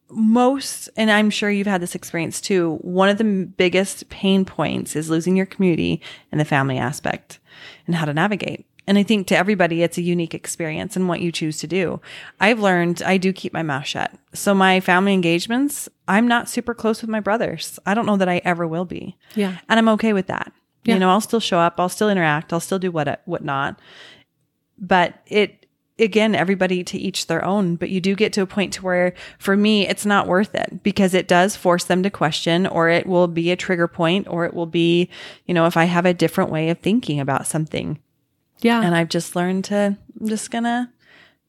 most, and I'm sure you've had this experience too. One of the biggest pain points is losing your community and the family aspect and how to navigate. And I think to everybody, it's a unique experience and what you choose to do. I've learned I do keep my mouth shut. So my family engagements, I'm not super close with my brothers. I don't know that I ever will be. Yeah. And I'm okay with that. Yeah. You know, I'll still show up. I'll still interact. I'll still do what, whatnot. But it, again, everybody to each their own, but you do get to a point to where for me, it's not worth it because it does force them to question or it will be a trigger point or it will be, you know, if I have a different way of thinking about something yeah. and I've just learned to, I'm just gonna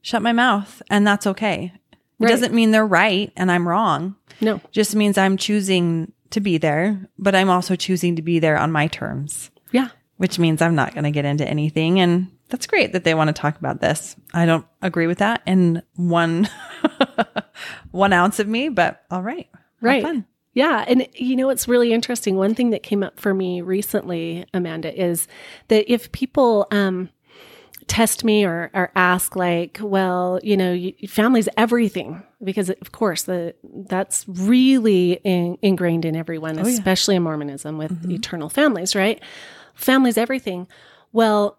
shut my mouth and that's okay. It Right. doesn't mean they're right and I'm wrong. no. Just means I'm choosing to be there, but I'm also choosing to be there on my terms Yeah. which means I'm not going to get into anything. And that's great that they want to talk about this. I don't agree with that in one, (laughs) one ounce of me, but all right. Have Right. Yeah. And you know, it's really interesting. One thing that came up for me recently, Amanda, is that if people, um, test me or, or ask like, well, you know, you, family's everything because of course the, that's really in, ingrained in everyone, Oh, yeah. especially in Mormonism with Mm-hmm. eternal families, right? Family's everything. Well,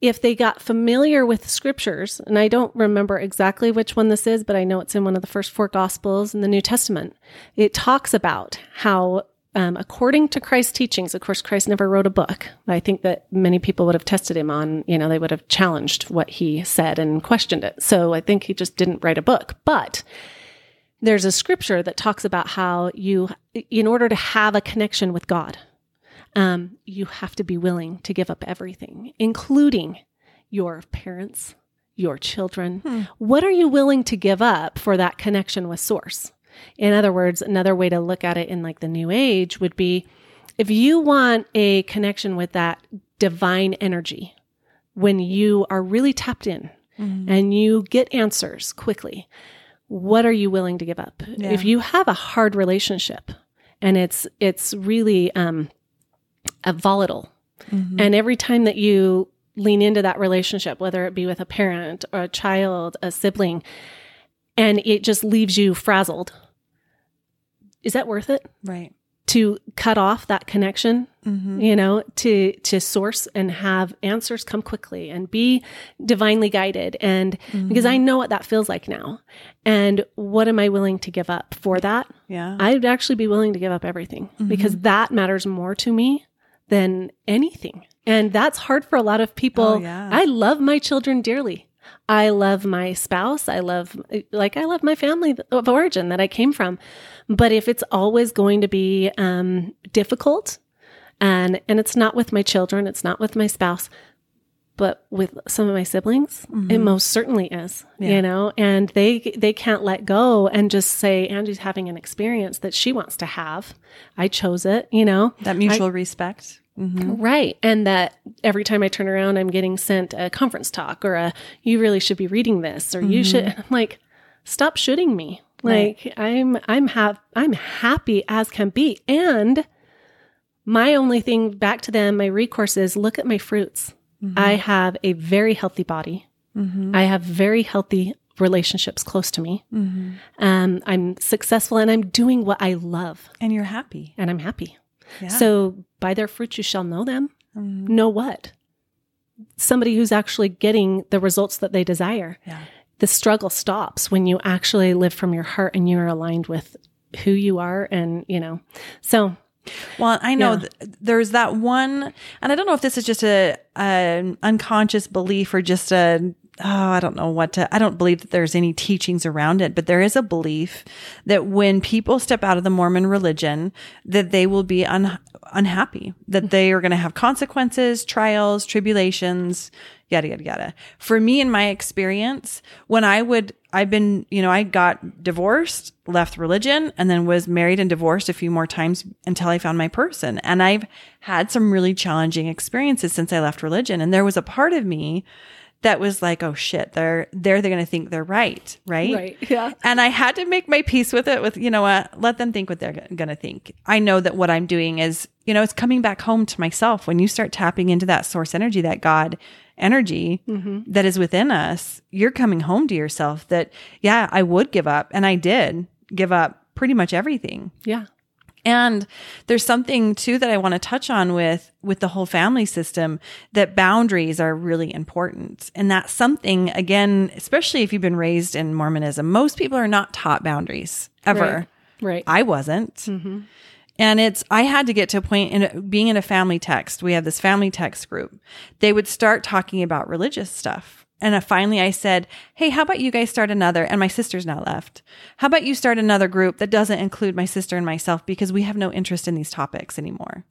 if they got familiar with scriptures, and I don't remember exactly which one this is, but I know it's in one of the first four gospels in the New Testament. It talks about how, um, according to Christ's teachings, of course, Christ never wrote a book. I think that many people would have tested him on, you know, they would have challenged what he said and questioned it. So I think he just didn't write a book. But there's a scripture that talks about how you, in order to have a connection with God, um, you have to be willing to give up everything, including your parents, your children. What are you willing to give up for that connection with Source? In other words, another way to look at it in like the new age would be if you want a connection with that divine energy, when you are really tapped in and you get answers quickly, what are you willing to give up? Yeah. If you have a hard relationship and it's it's really um a volatile and every time that you lean into that relationship whether it be with a parent or a child a sibling and it just leaves you frazzled is that worth it Right. to cut off that connection, Mm-hmm. you know, to to source and have answers come quickly and be divinely guided and because Mm-hmm. I know what that feels like now. And what am I willing to give up for that? Yeah. I'd actually be willing to give up everything Mm-hmm. because that matters more to me than anything. And that's hard for a lot of people. Oh, yeah. I love my children dearly. I love my spouse. I love, like, I love my family of origin that I came from. But if it's always going to be um, difficult, and and it's not with my children, it's not with my spouse, but with some of my siblings, it most certainly is. Yeah. You know, and they they can't let go and just say Angie's having an experience that she wants to have. I chose it. You know, that mutual respect. Mm-hmm. Right. And that every time I turn around, I'm getting sent a conference talk or a, you really should be reading this or you should, (laughs) I'm like, stop shooting me. Like I'm, I'm have, I'm happy as can be. And my only thing back to them, my recourse is look at my fruits. I have a very healthy body. Mm-hmm. I have very healthy relationships close to me. Mm-hmm. Um, I'm successful and I'm doing what I love And you're happy. and I'm happy. Yeah. So by their fruits you shall know them. Mm-hmm. Know what? Somebody who's actually getting the results that they desire. Yeah. The struggle stops when you actually live from your heart and you are aligned with who you are and, you know. So Well, I know Yeah. th- there's that one, and I don't know if this is just a an unconscious belief or just a oh, I don't know what to. I don't believe that there's any teachings around it, but there is a belief that when people step out of the Mormon religion, that they will be un- unhappy, that mm-hmm. they are going to have consequences, trials, tribulations, yada yada yada. For me, in my experience, when I would, I've been, you know, I got divorced, left religion, and then was married and divorced a few more times until I found my person. And I've had some really challenging experiences since I left religion. And there was a part of me that was like, oh shit, they're they're they're gonna think they're right, right? Right, yeah. And I had to make my peace with it. With you know what, let them think what they're gonna think. I know that what I'm doing is, you know, it's coming back home to myself. When you start tapping into that source energy, that God energy mm-hmm. that is within us, you're coming home to yourself. That yeah, I would give up, and I did give up pretty much everything. yeah. And there's something too that I want to touch on with with the whole family system that boundaries are really important. And that's something again, especially if you've been raised in Mormonism, most people are not taught boundaries ever. Right. Right. I wasn't. Mm-hmm. And it's, I had to get to a point in being in a family text. We have this family text group. They would start talking about religious stuff. And finally I said, Hey, how about you guys start another? And my sister's now left. How about you start another group that doesn't include my sister and myself because we have no interest in these topics anymore?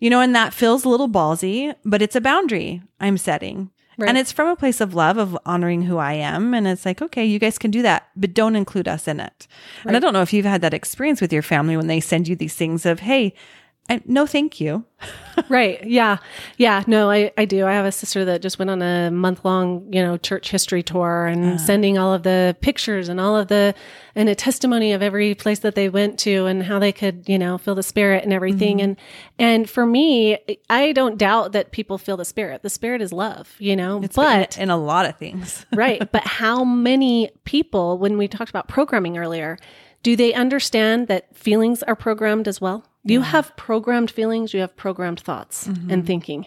You know, and that feels a little ballsy, but it's a boundary I'm setting. Right. And it's from a place of love, of honoring who I am. And it's like, okay, you guys can do that, but don't include us in it. And I don't know if you've had that experience with your family when they send you these things of, hey, I, no, thank you. (laughs) right. Yeah. Yeah. No, I, I do. I have a sister that just went on a month long, you know, church history tour and sending all of the pictures and all of the, and a testimony of every place that they went to and how they could, you know, feel the spirit and everything. Mm-hmm. And, and for me, I don't doubt that people feel the spirit. The spirit is love, you know, but in a lot of things. (laughs) right. But how many people, when we talked about programming earlier, do they understand that feelings are programmed as well? You have programmed feelings, you have programmed thoughts and thinking.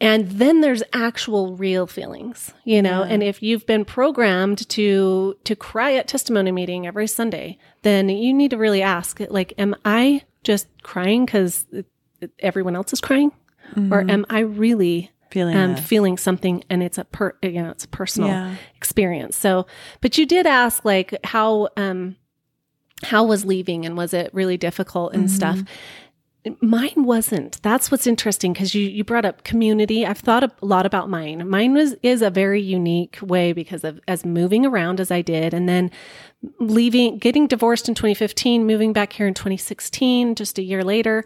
And then there's actual real feelings, you know, and if you've been programmed to to cry at testimony meeting every Sunday, then you need to really ask like am I just crying cuz everyone else is crying? Or am I really Feeling um, feeling something and it's a per you know it's a personal Yeah. experience? So but you did ask like how um how was leaving and was it really difficult and stuff. Mm-hmm. Mine wasn't. That's what's interesting because you you brought up community. I've thought a lot about mine. Mine was is a very unique way because of as moving around as i did and then leaving getting divorced in 2015 moving back here in 2016 just a year later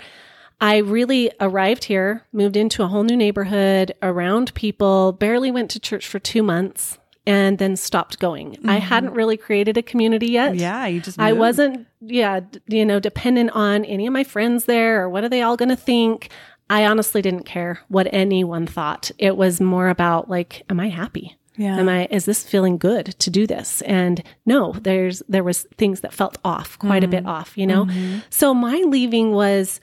I really arrived here, moved into a whole new neighborhood around people, barely went to church for two months, and then stopped going. I mm-hmm. hadn't really created a community yet. Yeah, you just I wasn't, yeah, d- you know, dependent on any of my friends there or what are they all going to think. I honestly didn't care what anyone thought. It was more about like, am I happy? Yeah. Am I is this feeling good to do this? And no, there's there was things that felt off, quite a bit mm. off, you know? Mm-hmm. So my leaving was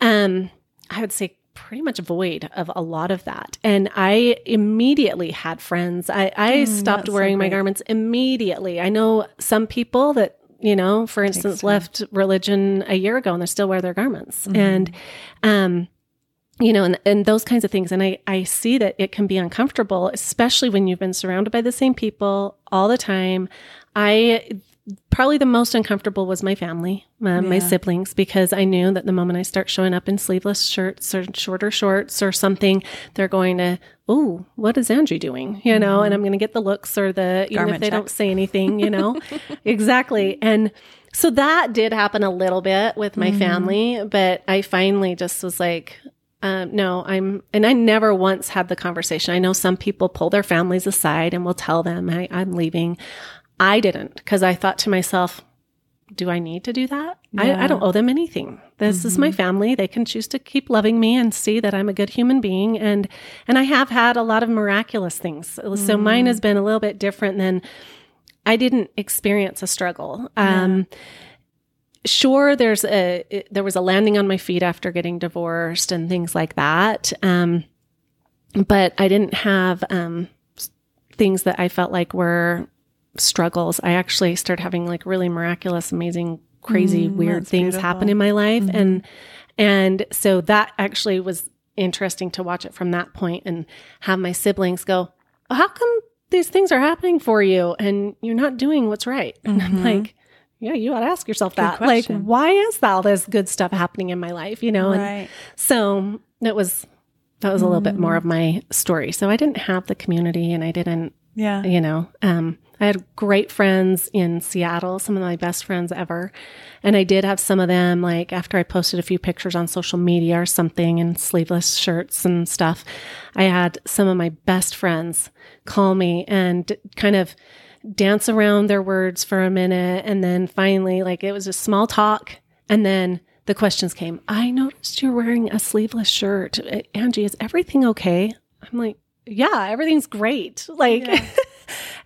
um I would say pretty much void of a lot of that. And I immediately had friends. I, I stopped that's so wearing my garments immediately. I know some people that, you know, for instance, left religion a year ago and they still wear their garments. And um you know, and, and those kinds of things. And I, I see that it can be uncomfortable, especially when you've been surrounded by the same people all the time. I probably the most uncomfortable was my family, my, my siblings, because I knew that the moment I start showing up in sleeveless shirts or shorter shorts or something, they're going to, oh, what is Angie doing? You know, and I'm going to get the looks or the, even Garment if they check. don't say anything, you know, (laughs) exactly. And so that did happen a little bit with my family, but I finally just was like, um, no, I'm, and I never once had the conversation. I know some people pull their families aside and will tell them I, I'm leaving. I didn't because I thought to myself, do I need to do that? I, I don't owe them anything. This is my family. They can choose to keep loving me and see that I'm a good human being. And, and I have had a lot of miraculous things. So mine has been a little bit different than I didn't experience a struggle. Um, sure there's a it- there was a landing on my feet after getting divorced and things like that um but i didn't have um things that i felt like were struggles i actually started having like really miraculous amazing crazy weird that's things happen in my life and and so that actually was interesting to watch it from that point and have my siblings go well, how come these things are happening for you and you're not doing what's right (laughs) and i'm like yeah, you ought to ask yourself that. Like, why is all this good stuff happening in my life? You know, and Right. so that was that was a little bit more of my story. So I didn't have the community, and I didn't, Yeah. you know, um, I had great friends in Seattle, some of my best friends ever, and I did have some of them. Like after I posted a few pictures on social media or something, in sleeveless shirts and stuff, I had some of my best friends call me and kind of dance around their words for a minute. And then finally like it was a small talk. And then the questions came. I noticed you're wearing a sleeveless shirt. Angie is everything okay? I'm like yeah everything's great. Like (laughs)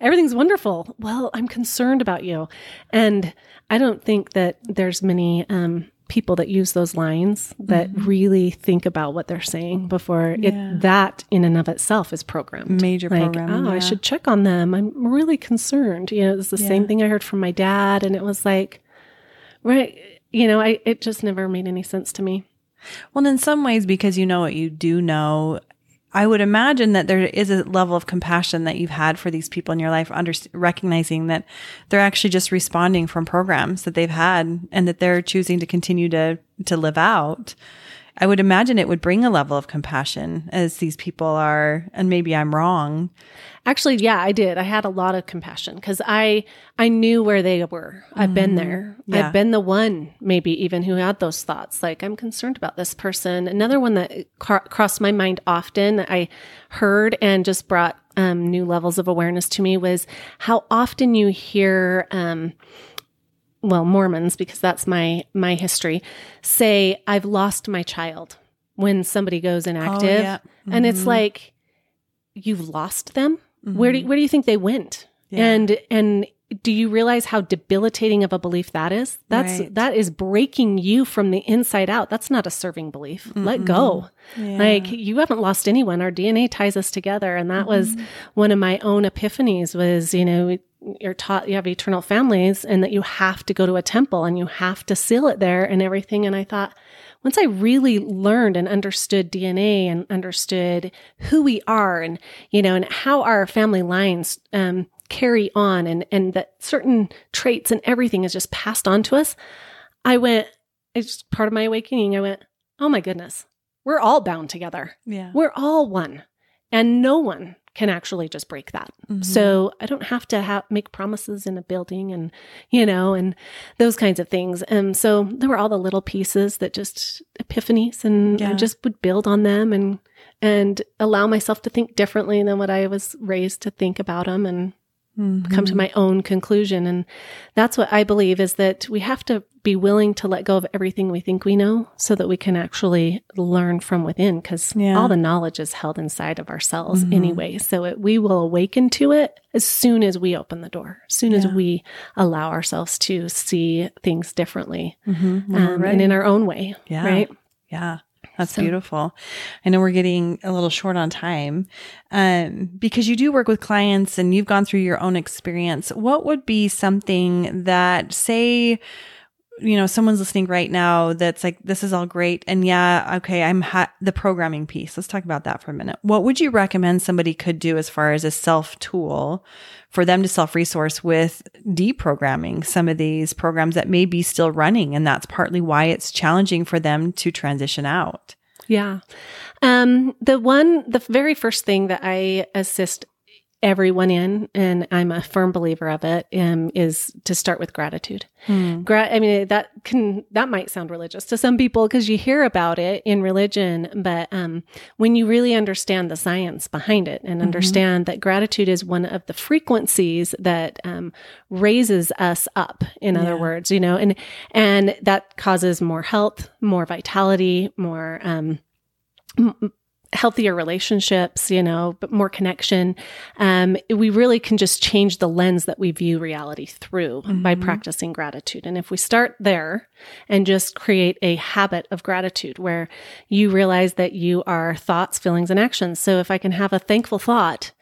everything's wonderful well i'm concerned about you and i don't think that there's many um people that use those lines that really think about what they're saying before Yeah. it that in and of itself is programmed Major like, programming, oh, I should check on them. I'm really concerned. You know, it's the same thing I heard from my dad, and it was like, right, you know, I it just never made any sense to me. Well, in some ways, because you know what you do know, I would imagine that there is a level of compassion that you've had for these people in your life, under, recognizing that they're actually just responding from programs that they've had and that they're choosing to continue to, to live out. I would imagine it would bring a level of compassion as these people are, and maybe I'm wrong. Actually, yeah, I did. I had a lot of compassion because I I knew where they were. I've been there. Yeah. I've been the one, maybe even who had those thoughts. Like I'm concerned about this person. Another one that cro- crossed my mind often, that I heard and just brought um, new levels of awareness to me was how often you hear. Um, well, Mormons, because that's my my history, say I've lost my child when somebody goes oh, inactive, yeah. and it's mm-hmm. like you've lost them. Where do mm-hmm. where do you think they went? Yeah. And and do you realize how debilitating of a belief that is? That's Right. that is breaking you from the inside out. That's not a serving belief. Let go. Yeah. Like you haven't lost anyone. Our DNA ties us together, and that was mm-hmm. one of my own epiphanies. Was you know you're taught you have eternal families, and that you have to go to a temple and you have to seal it there and everything. And I thought once I really learned and understood DNA and understood who we are and, you know, and how our family lines um, carry on and, and that certain traits and everything is just passed on to us, I went, it's part of my awakening. I went, oh my goodness, we're all bound together. Yeah. We're all one. And no one can actually just break that. Mm-hmm. So I don't have to ha- make promises in a building and, you know, and those kinds of things. And so there were all the little pieces that just epiphanies and uh, I just would build on them and, and allow myself to think differently than what I was raised to think about them. And mm-hmm. come to my own conclusion. And that's what I believe is that we have to be willing to let go of everything we think we know so that we can actually learn from within because yeah. all the knowledge is held inside of ourselves mm-hmm. anyway. So it, we will awaken to it as soon as we open the door, as soon yeah. as we allow ourselves to see things differently mm-hmm. um, and in our own way. Yeah. Right. Yeah. That's so. beautiful. I know we're getting a little short on time um, because you do work with clients and you've gone through your own experience. What would be something that, say, you know, someone's listening right now that's like, this is all great. And yeah, okay, I'm ha- the programming piece. Let's talk about that for a minute. What would you recommend somebody could do as far as a self tool for them to self resource with deprogramming some of these programs that may be still running? And that's partly why it's challenging for them to transition out. Yeah. Um, the one, the very first thing that I assist everyone in, and I'm a firm believer of it, um, is to start with gratitude. Hmm. Gra- I mean, that can that might sound religious to some people because you hear about it in religion, but um, when you really understand the science behind it and mm-hmm. understand that gratitude is one of the frequencies that um, raises us up. In yeah. other words, you know, and and that causes more health, more vitality, more um, healthier relationships, you know, but more connection. Um, we really can just change the lens that we view reality through mm-hmm. by practicing gratitude. And if we start there and just create a habit of gratitude where you realize that you are thoughts, feelings, and actions. So if I can have a thankful thought,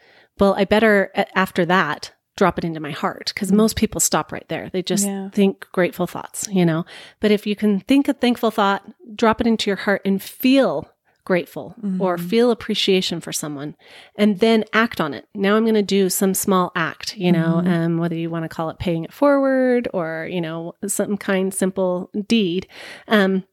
well, I better after that drop it into my heart because mm-hmm. most people stop right there. They just yeah. think grateful thoughts, you know. But if you can think a thankful thought, drop it into your heart and feel grateful mm-hmm. or feel appreciation for someone and then act on it. Now I'm going to do some small act, you know, mm-hmm. um, whether you want to call it paying it forward or, you know, some kind, simple deed. Um,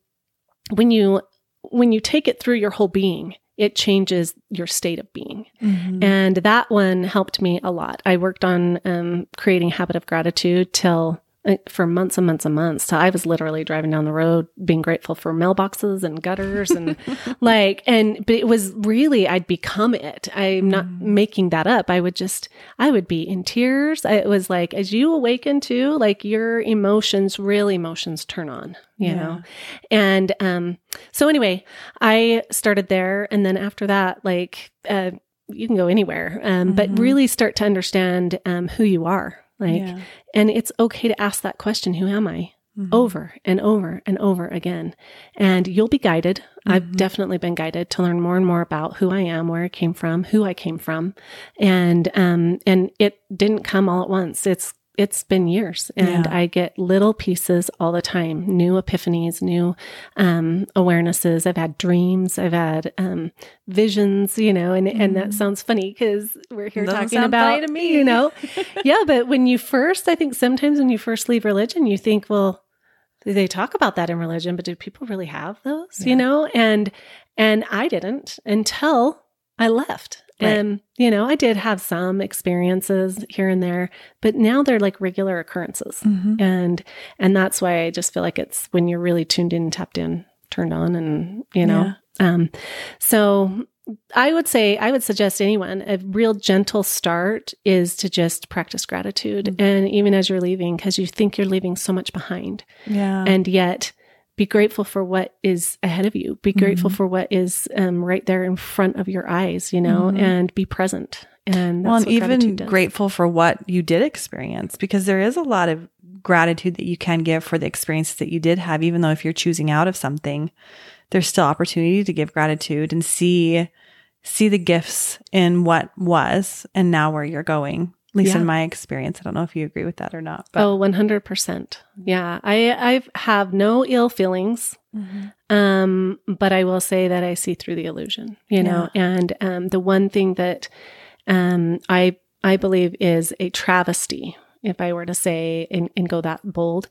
when you, when you take it through your whole being, it changes your state of being. Mm-hmm. And that one helped me a lot. I worked on um, creating habit of gratitude till for months and months and months. So I was literally driving down the road being grateful for mailboxes and gutters and (laughs) like, and, but it was really, I'd become it. I'm not mm. making that up. I would just, I would be in tears. I, it was like, as you awaken to, like your emotions, real emotions turn on, you yeah. know? And, um, so anyway, I started there. And then after that, like, uh, you can go anywhere, um, mm-hmm. but really start to understand um, who you are like, yeah. and it's okay to ask that question Who am I? Mm-hmm. Over and over and over again. And you'll be guided. Mm-hmm. I've definitely been guided to learn more and more about who I am, where I came from, who I came from. And, um, and it didn't come all at once. It's it's been years and yeah. I get little pieces all the time, new epiphanies, new um, awarenesses. I've had dreams, I've had um, visions, you know, and, mm. and that mm-hmm. sounds funny because we're here Doesn't talking about, to me. you know, (laughs) yeah. But when you first, I think sometimes when you first leave religion, you think, well, they talk about that in religion, but do people really have those, yeah. you know? And, and I didn't until I left. Right. And, you know, I did have some experiences here and there, but now they're like regular occurrences. Mm-hmm. And, and that's why I just feel like it's when you're really tuned in, tapped in, turned on, and, you know, yeah. um, so I would say, I would suggest anyone a real gentle start is to just practice gratitude. Mm-hmm. And even as you're leaving, because you think you're leaving so much behind. Yeah. And yet, be grateful for what is ahead of you. Be grateful mm-hmm. for what is um, right there in front of your eyes, you know, mm-hmm. and be present. And well, and even grateful for what you did experience, because there is a lot of gratitude that you can give for the experiences that you did have, even though if you're choosing out of something, there's still opportunity to give gratitude and see see the gifts in what was and now where you're going at least yeah. in my experience. I don't know if you agree with that or not. But. Oh, 100%. Yeah. I, I have no ill feelings. Mm-hmm. Um, but I will say that I see through the illusion, you know, and, um, the one thing that, um, I, I believe is a travesty, if I were to say and, and go that bold,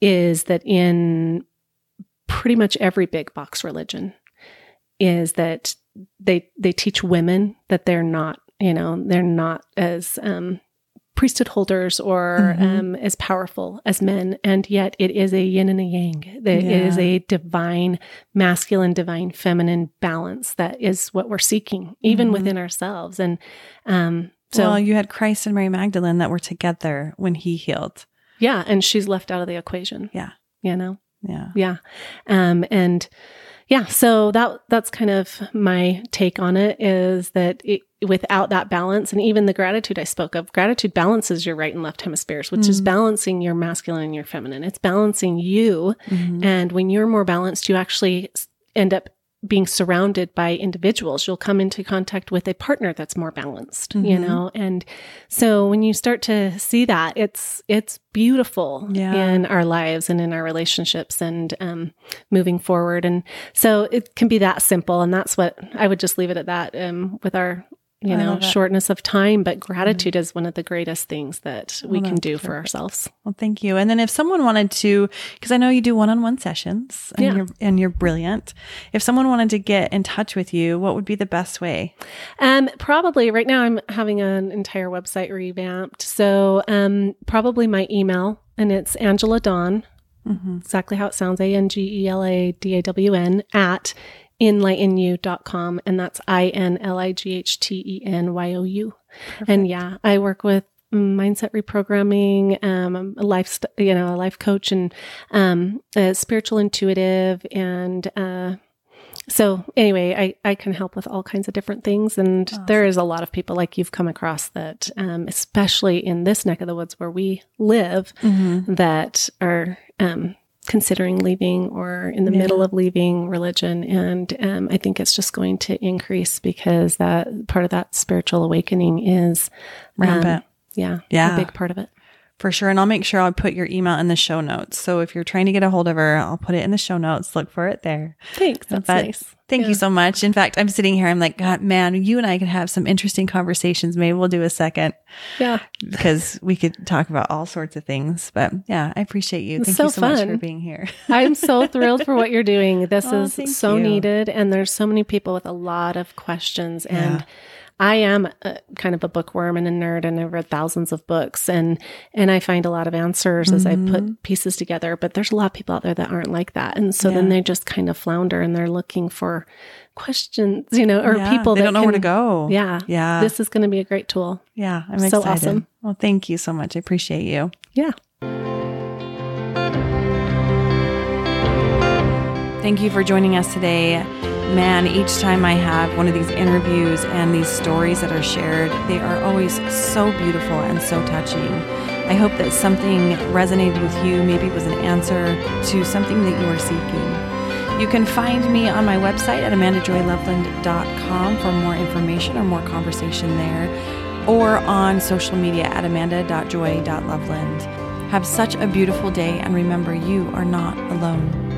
is that in pretty much every big box religion is that they, they teach women that they're not you know they're not as um, priesthood holders or mm-hmm. um, as powerful as men and yet it is a yin and a yang yeah. it is a divine masculine divine feminine balance that is what we're seeking even mm-hmm. within ourselves and um, So well, you had Christ and Mary Magdalene that were together when he healed. yeah, and she's left out of the equation. Yeah. You know. Yeah. Yeah. Um, and yeah, so that that's kind of my take on it is that it, without that balance and even the gratitude I spoke of, gratitude balances your right and left hemispheres, which is Mhm. balancing your masculine and your feminine. It's balancing you. Mhm. And when you're more balanced, you actually end up being surrounded by individuals. You'll come into contact with a partner that's more balanced, you Mhm. know? And so when you start to see that, it's, it's beautiful Yeah. in our lives and in our relationships and, um, moving forward. And so it can be that simple. And that's what I would just leave it at that, um, with our, you know, shortness of time, but gratitude is one of the greatest things that we Well, can do for ourselves. Well, thank you. And then if someone wanted to, because I know you do one-on-one sessions, and Yeah. you're and you're brilliant. If someone wanted to get in touch with you, what would be the best way? Um, probably right now I'm having an entire website revamped. So, um, probably my email and it's Angela Dawn, Mm-hmm. exactly how it sounds, A-N-G-E-L-A-D-A-W-N at inlightenyou.com. And that's I-N-L-I-G-H-T-E-N-Y-O-U. And yeah, I work with mindset reprogramming, um, a life, st- you know, a life coach and, um, a spiritual intuitive and, uh, so anyway, I, I can help with all kinds of different things. And Awesome. there is a lot of people like you've come across that, um, especially in this neck of the woods where we live, Mm-hmm. that are, um, considering leaving or in the Yeah. middle of leaving religion. And, um, I think it's just going to increase because that part of that spiritual awakening is, um, Rampant. yeah, Yeah. a big part of it. For sure. And I'll make sure I'll put your email in the show notes. So if you're trying to get a hold of her, I'll put it in the show notes. Look for it there. Thanks. That's But nice. Thank Yeah. you so much. In fact, I'm sitting here. I'm like, God, man, you and I could have some interesting conversations. Maybe we'll do a second Yeah. because we could talk about all sorts of things. But yeah, I appreciate you. It's Thank so you so much for being here. (laughs) I'm so thrilled for what you're doing. This Oh, is so you. needed. And there's so many people with a lot of questions. Yeah. And I am a, kind of a bookworm and a nerd, and I've read thousands of books, and and I find a lot of answers as I put mm-hmm. pieces together. But there's a lot of people out there that aren't like that, and so Yeah. then they just kind of flounder, and they're looking for questions, you know, or Yeah, people they that don't know where to go. Yeah, Yeah. this is going to be a great tool. yeah. I'm so excited. awesome. Well, thank you so much. I appreciate you. Yeah. Thank you for joining us today. Man, each time I have one of these interviews and these stories that are shared, they are always so beautiful and so touching. I hope that something resonated with you, maybe it was an answer to something that you are seeking. You can find me on my website at amandajoyloveland.com for more information or more conversation there, or on social media at amanda.joy.loveland. Have such a beautiful day, and remember, you are not alone.